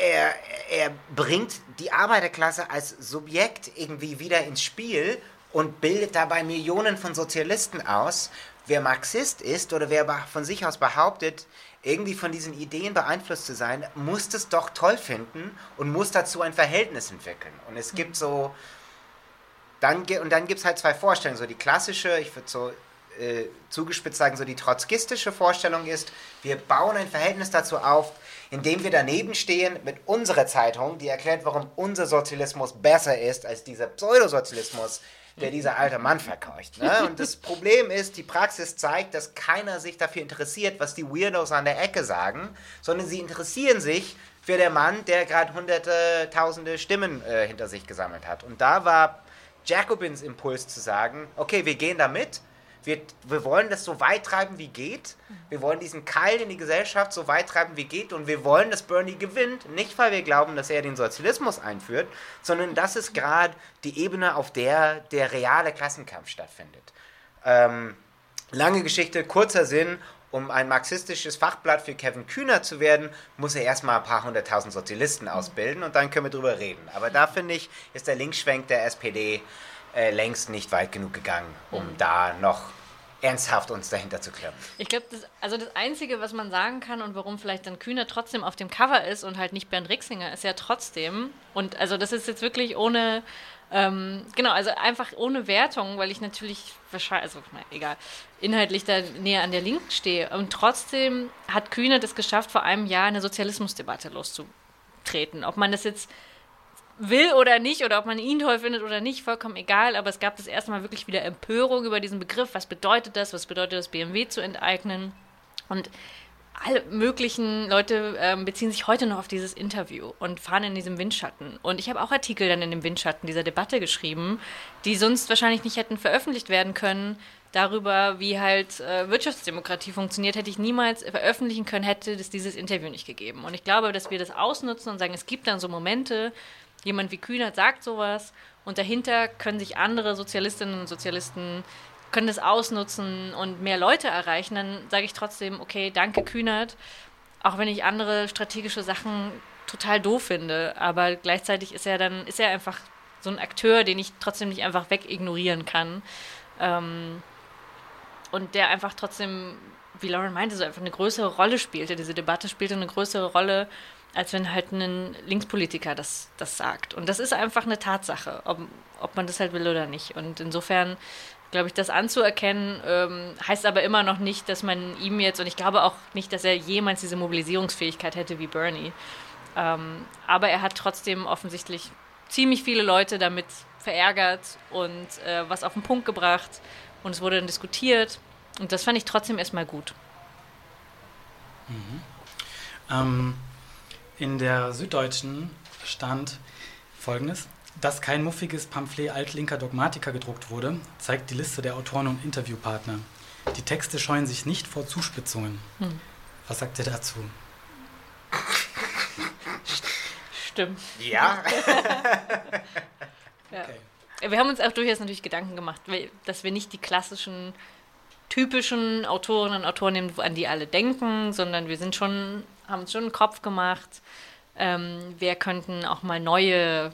er, er bringt die Arbeiterklasse als Subjekt irgendwie wieder ins Spiel und bildet dabei Millionen von Sozialisten aus. Wer Marxist ist oder wer von sich aus behauptet, irgendwie von diesen Ideen beeinflusst zu sein, muss es doch toll finden und muss dazu ein Verhältnis entwickeln. Und es gibt so, dann, und dann gibt es halt zwei Vorstellungen. So die klassische, ich würde so äh, zugespitzt sagen, so die trotzkistische Vorstellung ist, wir bauen ein Verhältnis dazu auf, indem wir daneben stehen mit unserer Zeitung, die erklärt, warum unser Sozialismus besser ist als dieser Pseudosozialismus, der dieser alte Mann verkauft. Ne? Und das Problem ist, die Praxis zeigt, dass keiner sich dafür interessiert, was die Weirdos an der Ecke sagen, sondern sie interessieren sich für den Mann, der gerade hunderte, tausende Stimmen äh, hinter sich gesammelt hat. Und da war Jacobins Impuls zu sagen, okay, wir gehen da mit, wir, wir wollen das so weit treiben, wie geht. Wir wollen diesen Keil in die Gesellschaft so weit treiben, wie geht. Und wir wollen, dass Bernie gewinnt. Nicht, weil wir glauben, dass er den Sozialismus einführt, sondern das ist gerade die Ebene, auf der der reale Klassenkampf stattfindet. Ähm, lange Geschichte, kurzer Sinn. Um ein marxistisches Fachblatt für Kevin Kühner zu werden, muss er erstmal ein paar hunderttausend Sozialisten ausbilden und dann können wir drüber reden. Aber da finde ich, ist der Linksschwenk der SPD äh, längst nicht weit genug gegangen, um mhm. da noch ernsthaft uns dahinter zu klemmen. Ich glaube, das, also das Einzige, was man sagen kann und warum vielleicht dann Kühner trotzdem auf dem Cover ist und halt nicht Bernd Rixinger, ist ja trotzdem, und also das ist jetzt wirklich ohne, ähm, genau, also einfach ohne Wertung, weil ich natürlich wahrscheinlich, also na, egal, inhaltlich da näher an der Linken stehe. Und trotzdem hat Kühner das geschafft, vor einem Jahr eine Sozialismusdebatte loszutreten. Ob man das jetzt will oder nicht oder ob man ihn toll findet oder nicht, vollkommen egal. Aber es gab das erste Mal wirklich wieder Empörung über diesen Begriff. Was bedeutet das? Was bedeutet das, BMW zu enteignen? Und alle möglichen Leute ähm, beziehen sich heute noch auf dieses Interview und fahren in diesem Windschatten. Und ich habe auch Artikel dann in dem Windschatten dieser Debatte geschrieben, die sonst wahrscheinlich nicht hätten veröffentlicht werden können. Darüber, wie halt äh, Wirtschaftsdemokratie funktioniert, hätte ich niemals veröffentlichen können, hätte es dieses Interview nicht gegeben. Und ich glaube, dass wir das ausnutzen und sagen, es gibt dann so Momente, jemand wie Kühnert sagt sowas und dahinter können sich andere Sozialistinnen und Sozialisten können das ausnutzen und mehr Leute erreichen, dann sage ich trotzdem, okay, danke Kühnert, auch wenn ich andere strategische Sachen total doof finde, aber gleichzeitig ist er dann, ist er einfach so ein Akteur, den ich trotzdem nicht einfach wegignorieren kann. Ähm, und der einfach trotzdem, wie Lauren meinte, so einfach eine größere Rolle spielte. Diese Debatte spielte eine größere Rolle als wenn halt ein Linkspolitiker das, das sagt. Und das ist einfach eine Tatsache, ob, ob man das halt will oder nicht. Und insofern glaube ich, das anzuerkennen, ähm, heißt aber immer noch nicht, dass man ihm jetzt, und ich glaube auch nicht, dass er jemals diese Mobilisierungsfähigkeit hätte wie Bernie. Ähm, aber er hat trotzdem offensichtlich ziemlich viele Leute damit verärgert und äh, was auf den Punkt gebracht. Und es wurde dann diskutiert. Und das fand ich trotzdem erstmal gut. Mhm. Ähm, in der Süddeutschen stand folgendes. Dass kein muffiges Pamphlet altlinker Dogmatiker gedruckt wurde, zeigt die Liste der Autoren und Interviewpartner. Die Texte scheuen sich nicht vor Zuspitzungen. Hm. Was sagt ihr dazu? Stimmt. Ja. ja. Okay. Wir haben uns auch durchaus natürlich Gedanken gemacht, dass wir nicht die klassischen typischen Autorinnen und Autoren nehmen, an die alle denken, sondern wir sind schon, haben uns schon einen Kopf gemacht, ähm, wer könnten auch mal neue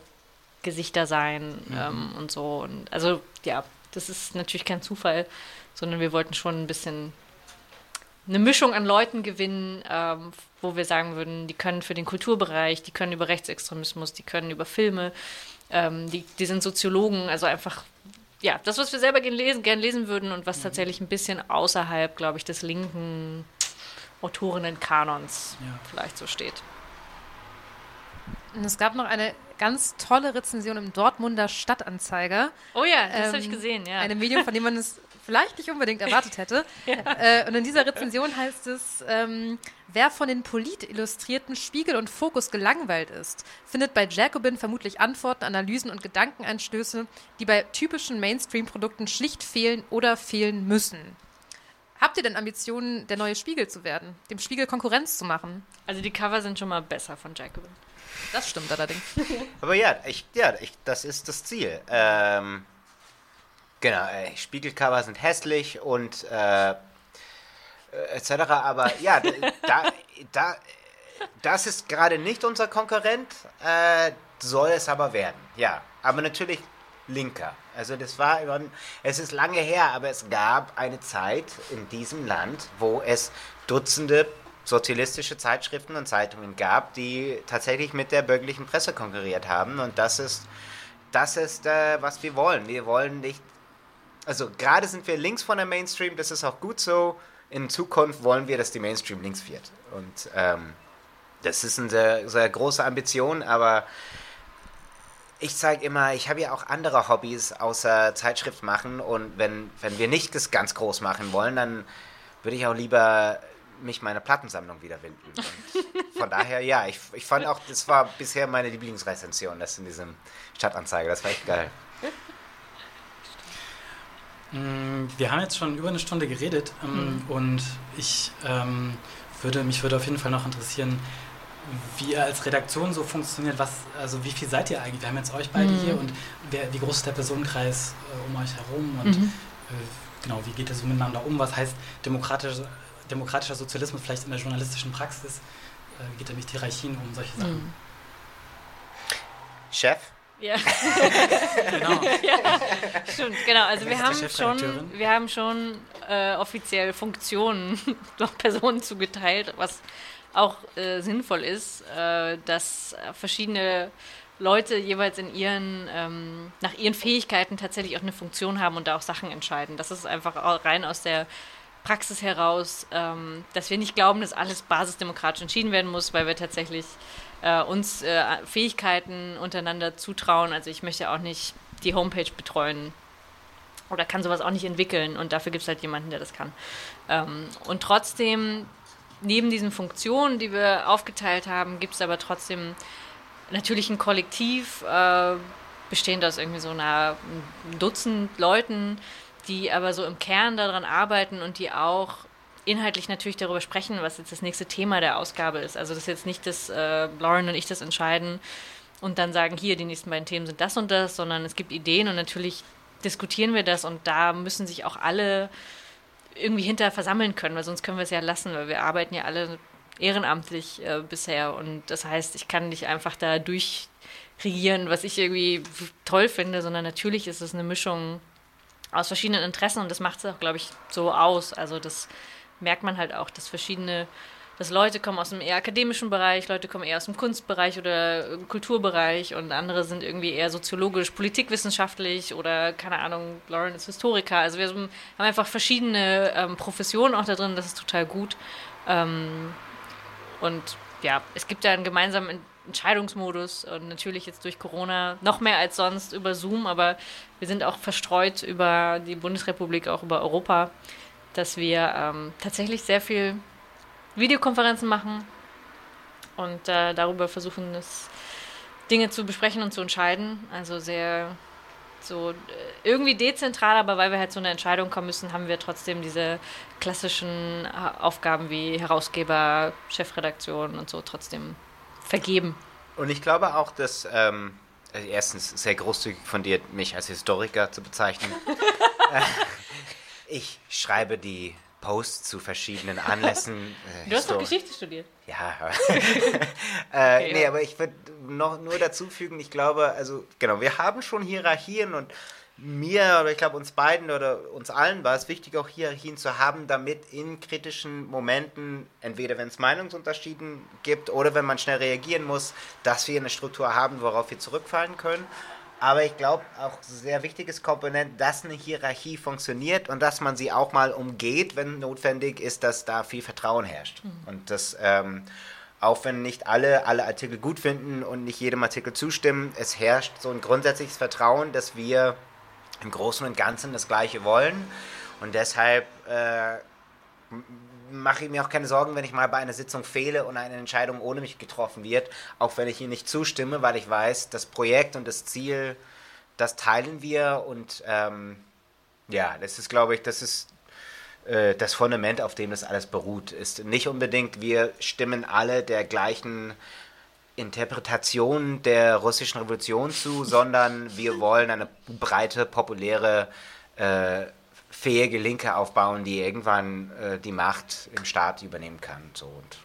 Gesichter sein mhm. ähm, und so. Und also ja, das ist natürlich kein Zufall, sondern wir wollten schon ein bisschen eine Mischung an Leuten gewinnen, ähm, wo wir sagen würden, die können für den Kulturbereich, die können über Rechtsextremismus, die können über Filme, ähm, die, die sind Soziologen, also einfach ja, das, was wir selber gern lesen, gern lesen würden und was mhm. tatsächlich ein bisschen außerhalb, glaube ich, des linken Autorinnenkanons ja. vielleicht so steht. Und es gab noch eine ganz tolle Rezension im Dortmunder Stadtanzeiger. Oh ja, das ähm, habe ich gesehen, ja. Ein Medium, von dem man es vielleicht nicht unbedingt erwartet hätte. ja. äh, und in dieser Rezension heißt es, ähm, wer von den Polit-Illustrierten Spiegel und Fokus gelangweilt ist, findet bei Jacobin vermutlich Antworten, Analysen und Gedankenanstöße, die bei typischen Mainstream-Produkten schlicht fehlen oder fehlen müssen. Habt ihr denn Ambitionen, der neue Spiegel zu werden, dem Spiegel Konkurrenz zu machen? Also die Cover sind schon mal besser von Jacobin. Das stimmt allerdings. Aber ja, ich, ja ich, das ist das Ziel. Ähm, genau, äh, Spiegelcover sind hässlich und äh, etc. Aber ja, da, da das ist gerade nicht unser Konkurrent, äh, soll es aber werden. Ja, aber natürlich linker. Also das war, es ist lange her, aber es gab eine Zeit in diesem Land, wo es Dutzende sozialistische Zeitschriften und Zeitungen gab, die tatsächlich mit der bürgerlichen Presse konkurriert haben. Und das ist, das ist, äh, was wir wollen. Wir wollen nicht, also gerade sind wir links von der Mainstream, das ist auch gut so. In Zukunft wollen wir, dass die Mainstream links wird. Und ähm, das ist eine sehr, sehr große Ambition, aber ich sage immer, ich habe ja auch andere Hobbys außer Zeitschrift machen und wenn, wenn wir nicht das ganz groß machen wollen, dann würde ich auch lieber mich meiner Plattensammlung wieder. Und von daher, ja, ich, ich fand auch, das war bisher meine Lieblingsrezension, das in diesem Stadtanzeiger, das war echt geil. Mm, wir haben jetzt schon über eine Stunde geredet ähm, mhm. und ich ähm, würde, mich würde auf jeden Fall noch interessieren, wie ihr als Redaktion so funktioniert. Was, also wie viel seid ihr eigentlich? Wir haben jetzt euch beide mhm. hier und wer, wie groß ist der Personenkreis äh, um euch herum und mhm. äh, genau, wie geht ihr so miteinander um? Was heißt demokratische, demokratischer Sozialismus vielleicht in der journalistischen Praxis? Äh, wie geht ihr mit Hierarchien um solche Sachen? Mhm. Chef? Ja. genau. ja, stimmt, genau. Also wir haben, schon, wir haben schon äh, offiziell Funktionen noch Personen zugeteilt, was auch äh, sinnvoll ist, äh, dass verschiedene Leute jeweils in ihren, ähm, nach ihren Fähigkeiten tatsächlich auch eine Funktion haben und da auch Sachen entscheiden. Das ist einfach rein aus der Praxis heraus, ähm, dass wir nicht glauben, dass alles basisdemokratisch entschieden werden muss, weil wir tatsächlich äh, uns äh, Fähigkeiten untereinander zutrauen. Also ich möchte auch nicht die Homepage betreuen oder kann sowas auch nicht entwickeln und dafür gibt es halt jemanden, der das kann. Ähm, und trotzdem neben diesen Funktionen, die wir aufgeteilt haben, gibt es aber trotzdem natürlich ein Kollektiv, äh, bestehend aus irgendwie so einer Dutzend Leuten, die aber so im Kern daran arbeiten und die auch inhaltlich natürlich darüber sprechen, was jetzt das nächste Thema der Ausgabe ist. Also das ist jetzt nicht, dass äh, Lauren und ich das entscheiden und dann sagen, hier, die nächsten beiden Themen sind das und das, sondern es gibt Ideen und natürlich diskutieren wir das und da müssen sich auch alle irgendwie hinter versammeln können, weil sonst können wir es ja lassen, weil wir arbeiten ja alle ehrenamtlich äh, bisher und das heißt, ich kann nicht einfach da durchregieren, was ich irgendwie toll finde, sondern natürlich ist es eine Mischung aus verschiedenen Interessen und das macht es auch, glaube ich, so aus. Also das merkt man halt auch, dass verschiedene dass Leute kommen aus dem eher akademischen Bereich, Leute kommen eher aus dem Kunstbereich oder Kulturbereich und andere sind irgendwie eher soziologisch, politikwissenschaftlich oder keine Ahnung, Lauren ist Historiker. Also wir haben einfach verschiedene ähm, Professionen auch da drin, das ist total gut. Ähm, und ja, es gibt ja einen gemeinsamen Entscheidungsmodus und natürlich jetzt durch Corona noch mehr als sonst über Zoom, aber wir sind auch verstreut über die Bundesrepublik, auch über Europa, dass wir ähm, tatsächlich sehr viel Videokonferenzen machen und äh, darüber versuchen, das Dinge zu besprechen und zu entscheiden. Also sehr so äh, irgendwie dezentral, aber weil wir halt zu einer Entscheidung kommen müssen, haben wir trotzdem diese klassischen äh, Aufgaben wie Herausgeber, Chefredaktion und so trotzdem vergeben. Und ich glaube auch, dass ähm, also erstens sehr großzügig von dir, mich als Historiker zu bezeichnen. ich schreibe die Posts zu verschiedenen Anlässen. Äh, du hast doch Geschichte studiert. Ja. äh, okay, nee, ja. aber ich würde noch nur dazu fügen, ich glaube, also genau, wir haben schon Hierarchien und mir oder ich glaube uns beiden oder uns allen war es wichtig, auch Hierarchien zu haben, damit in kritischen Momenten, entweder wenn es Meinungsunterschieden gibt oder wenn man schnell reagieren muss, dass wir eine Struktur haben, worauf wir zurückfallen können. Aber ich glaube, auch sehr wichtiges Komponent, dass eine Hierarchie funktioniert und dass man sie auch mal umgeht, wenn notwendig ist, dass da viel Vertrauen herrscht. Mhm. Und das, ähm, auch wenn nicht alle alle Artikel gut finden und nicht jedem Artikel zustimmen, es herrscht so ein grundsätzliches Vertrauen, dass wir im Großen und Ganzen das Gleiche wollen. Und deshalb äh, mache ich mir auch keine Sorgen, wenn ich mal bei einer Sitzung fehle und eine Entscheidung ohne mich getroffen wird, auch wenn ich ihr nicht zustimme, weil ich weiß, das Projekt und das Ziel, das teilen wir und ähm, ja, das ist, glaube ich, das ist äh, das Fundament, auf dem das alles beruht. Ist nicht unbedingt, wir stimmen alle der gleichen Interpretation der russischen Revolution zu, sondern wir wollen eine breite, populäre äh, fähige Linke aufbauen, die irgendwann äh, die Macht im Staat übernehmen kann so, und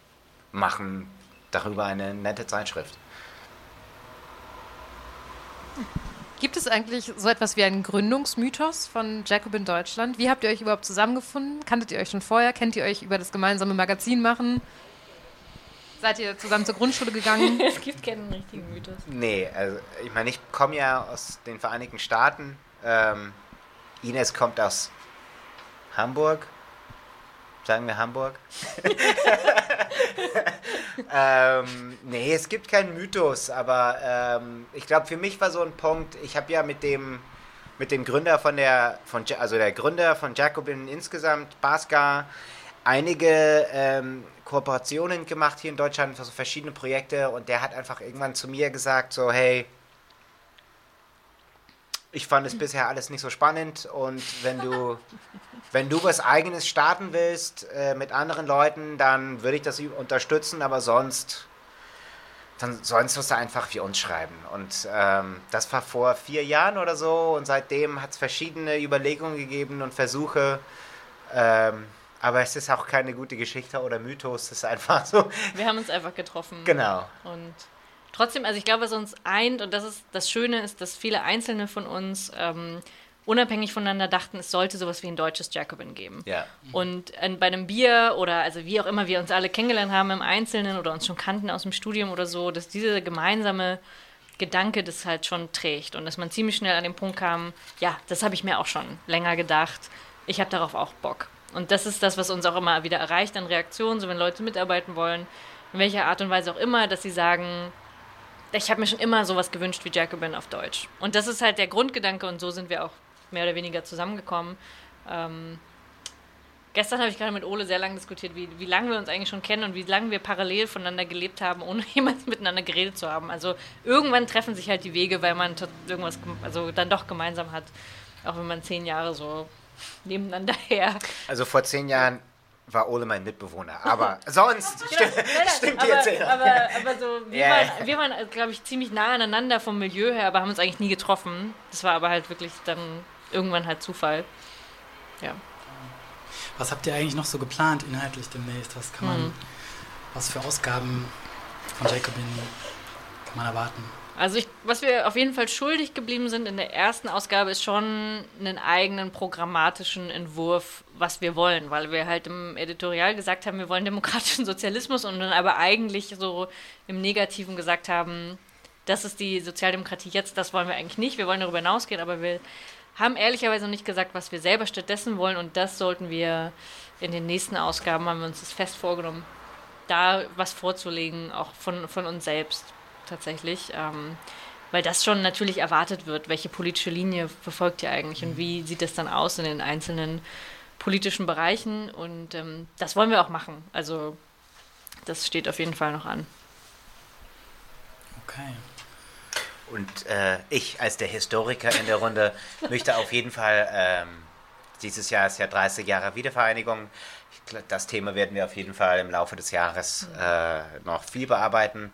machen darüber eine nette Zeitschrift. Gibt es eigentlich so etwas wie einen Gründungsmythos von Jacobin Deutschland? Wie habt ihr euch überhaupt zusammengefunden? Kanntet ihr euch schon vorher? Kennt ihr euch über das gemeinsame Magazin machen? Seid ihr zusammen zur Grundschule gegangen? es gibt keinen richtigen Mythos. Nee, also ich meine, ich komme ja aus den Vereinigten Staaten. Ähm, Ines kommt aus Hamburg. Sagen wir Hamburg. ähm, nee, es gibt keinen Mythos, aber ähm, ich glaube, für mich war so ein Punkt, ich habe ja mit dem, mit dem Gründer von der, von, also der Gründer von Jacobin insgesamt, Baska, einige ähm, Kooperationen gemacht hier in Deutschland für so verschiedene Projekte und der hat einfach irgendwann zu mir gesagt, so hey, ich fand es bisher alles nicht so spannend und wenn du, wenn du was eigenes starten willst äh, mit anderen Leuten, dann würde ich das unterstützen, aber sonst, dann sonst musst du einfach für uns schreiben. Und ähm, das war vor vier Jahren oder so und seitdem hat es verschiedene Überlegungen gegeben und Versuche. Ähm, aber es ist auch keine gute Geschichte oder Mythos, es ist einfach so. Wir haben uns einfach getroffen. Genau. Und trotzdem, also ich glaube, was uns eint, und das ist das Schöne ist, dass viele Einzelne von uns ähm, unabhängig voneinander dachten, es sollte sowas wie ein deutsches Jacobin geben. Ja. Und äh, bei einem Bier oder also wie auch immer wir uns alle kennengelernt haben im Einzelnen oder uns schon kannten aus dem Studium oder so, dass diese gemeinsame Gedanke das halt schon trägt und dass man ziemlich schnell an den Punkt kam, ja, das habe ich mir auch schon länger gedacht, ich habe darauf auch Bock. Und das ist das, was uns auch immer wieder erreicht an Reaktionen, so wenn Leute mitarbeiten wollen, in welcher Art und Weise auch immer, dass sie sagen, ich habe mir schon immer sowas gewünscht wie Jacobin auf Deutsch. Und das ist halt der Grundgedanke und so sind wir auch mehr oder weniger zusammengekommen. Ähm, gestern habe ich gerade mit Ole sehr lange diskutiert, wie, wie lange wir uns eigentlich schon kennen und wie lange wir parallel voneinander gelebt haben, ohne jemals miteinander geredet zu haben. Also irgendwann treffen sich halt die Wege, weil man irgendwas also dann doch gemeinsam hat, auch wenn man zehn Jahre so nebeneinander her. Also vor zehn Jahren war Ole mein Mitbewohner. Aber sonst genau, stimmt, stimmt aber, die Erzählung. Aber, aber so, wir Ja. waren, wir waren glaube ich, ziemlich nah aneinander vom Milieu her, aber haben uns eigentlich nie getroffen. Das war aber halt wirklich dann irgendwann halt Zufall. Ja. Was habt ihr eigentlich noch so geplant inhaltlich demnächst? Was kann man, Hm. was für Ausgaben von Jacobin kann man erwarten? Also ich, was wir auf jeden Fall schuldig geblieben sind in der ersten Ausgabe ist schon einen eigenen programmatischen Entwurf, was wir wollen, weil wir halt im Editorial gesagt haben, wir wollen demokratischen Sozialismus und dann aber eigentlich so im Negativen gesagt haben, das ist die Sozialdemokratie jetzt, das wollen wir eigentlich nicht, wir wollen darüber hinausgehen, aber wir haben ehrlicherweise noch nicht gesagt, was wir selber stattdessen wollen und das sollten wir in den nächsten Ausgaben, haben wir uns das fest vorgenommen, da was vorzulegen, auch von, von uns selbst tatsächlich, ähm, weil das schon natürlich erwartet wird, welche politische Linie verfolgt ihr eigentlich und wie sieht das dann aus in den einzelnen politischen Bereichen und ähm, das wollen wir auch machen. Also das steht auf jeden Fall noch an. Okay. Und äh, ich als der Historiker in der Runde möchte auf jeden Fall, ähm, dieses Jahr ist ja 30 Jahre Wiedervereinigung. Das Thema werden wir auf jeden Fall im Laufe des Jahres äh, noch viel bearbeiten.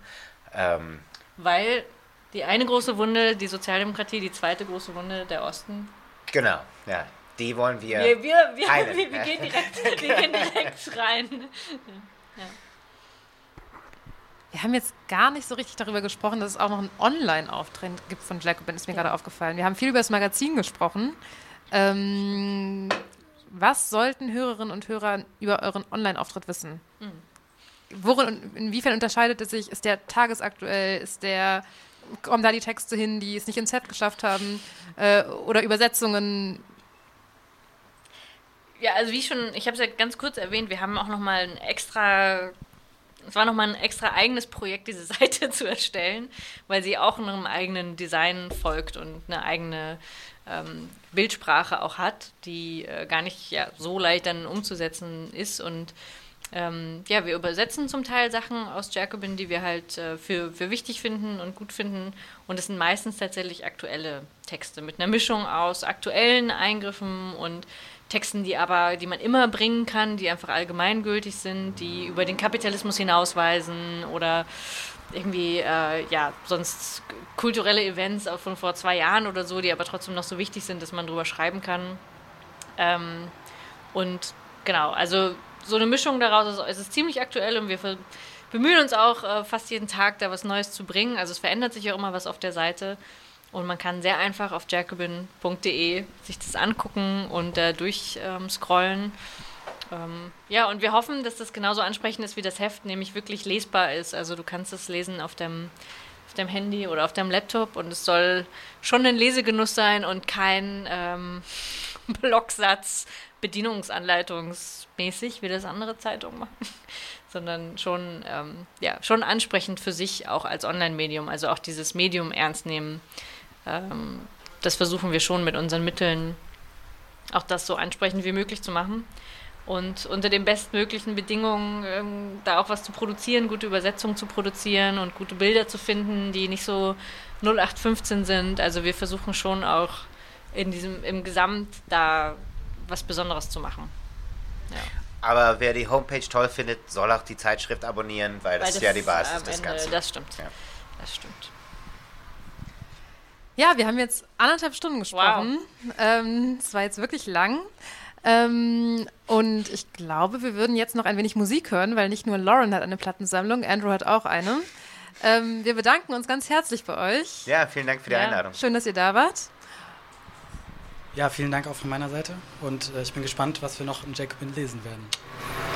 Ähm, Weil die eine große Wunde, die Sozialdemokratie, die zweite große Wunde, der Osten. genau, ja. Die wollen wir. Wir, wir, wir, heilen. wir, wir, gehen, direkt, wir gehen direkt rein. Wir haben jetzt gar nicht so richtig darüber gesprochen, dass es auch noch einen Online-Auftritt gibt von Jacobin, ist mir gerade aufgefallen. Wir haben viel über das Magazin gesprochen. Ähm, was sollten Hörerinnen und Hörer über euren Online-Auftritt wissen? Worin inwiefern unterscheidet es sich? Ist der tagesaktuell? Ist der kommen da die Texte hin, die es nicht ins Heft geschafft haben? Äh, oder Übersetzungen? Ja, also wie schon, ich habe es ja ganz kurz erwähnt, wir haben auch nochmal ein extra, es war nochmal ein extra eigenes Projekt, diese Seite zu erstellen, weil sie auch einem eigenen Design folgt und eine eigene ähm, Bildsprache auch hat, die äh, gar nicht ja, so leicht dann umzusetzen ist und ähm, ja, wir übersetzen zum Teil Sachen aus Jacobin, die wir halt äh, für, für wichtig finden und gut finden. Und es sind meistens tatsächlich aktuelle Texte mit einer Mischung aus aktuellen Eingriffen und Texten, die aber, die man immer bringen kann, die einfach allgemeingültig sind, die über den Kapitalismus hinausweisen oder irgendwie, äh, ja, sonst kulturelle Events auch von vor zwei Jahren oder so, die aber trotzdem noch so wichtig sind, dass man drüber schreiben kann. Ähm, und genau, also so eine Mischung daraus, also es ist ziemlich aktuell und wir, bemühen uns auch äh, fast jeden Tag da was Neues zu bringen. Also es verändert sich auch immer was auf der Seite. Und man kann sehr einfach auf jacobin.de sich das angucken und äh, durchscrollen. Ähm, ja, und wir hoffen, dass das genauso ansprechend ist wie das Heft, nämlich wirklich lesbar ist. Also du kannst es lesen auf dem, auf dem Handy oder auf dem Laptop und es soll schon ein Lesegenuss sein und kein ähm, Blocksatz, bedienungsanleitungsmäßig, wie das andere Zeitungen machen, sondern schon, ähm, ja, schon ansprechend für sich auch als Online-Medium, also auch dieses Medium ernst nehmen. Ähm, das versuchen wir schon mit unseren Mitteln, auch das so ansprechend wie möglich zu machen und unter den bestmöglichen Bedingungen ähm, da auch was zu produzieren, gute Übersetzungen zu produzieren und gute Bilder zu finden, die nicht so 0815 sind. Also wir versuchen schon auch in diesem im Gesamt da was Besonderes zu machen. Ja. Aber wer die Homepage toll findet, soll auch die Zeitschrift abonnieren, weil das, weil das ist ja die Basis des Ganzen. Das stimmt. Ja. Das stimmt. Ja, wir haben jetzt anderthalb Stunden gesprochen. Es wow. ähm, war jetzt wirklich lang. Ähm, und ich glaube, wir würden jetzt noch ein wenig Musik hören, weil nicht nur Lauren hat eine Plattensammlung, Andrew hat auch eine. Ähm, wir bedanken uns ganz herzlich bei euch. Ja, vielen Dank für die ja. Einladung. Schön, dass ihr da wart. Ja, vielen Dank auch von meiner Seite und äh, ich bin gespannt, was wir noch in Jacobin lesen werden.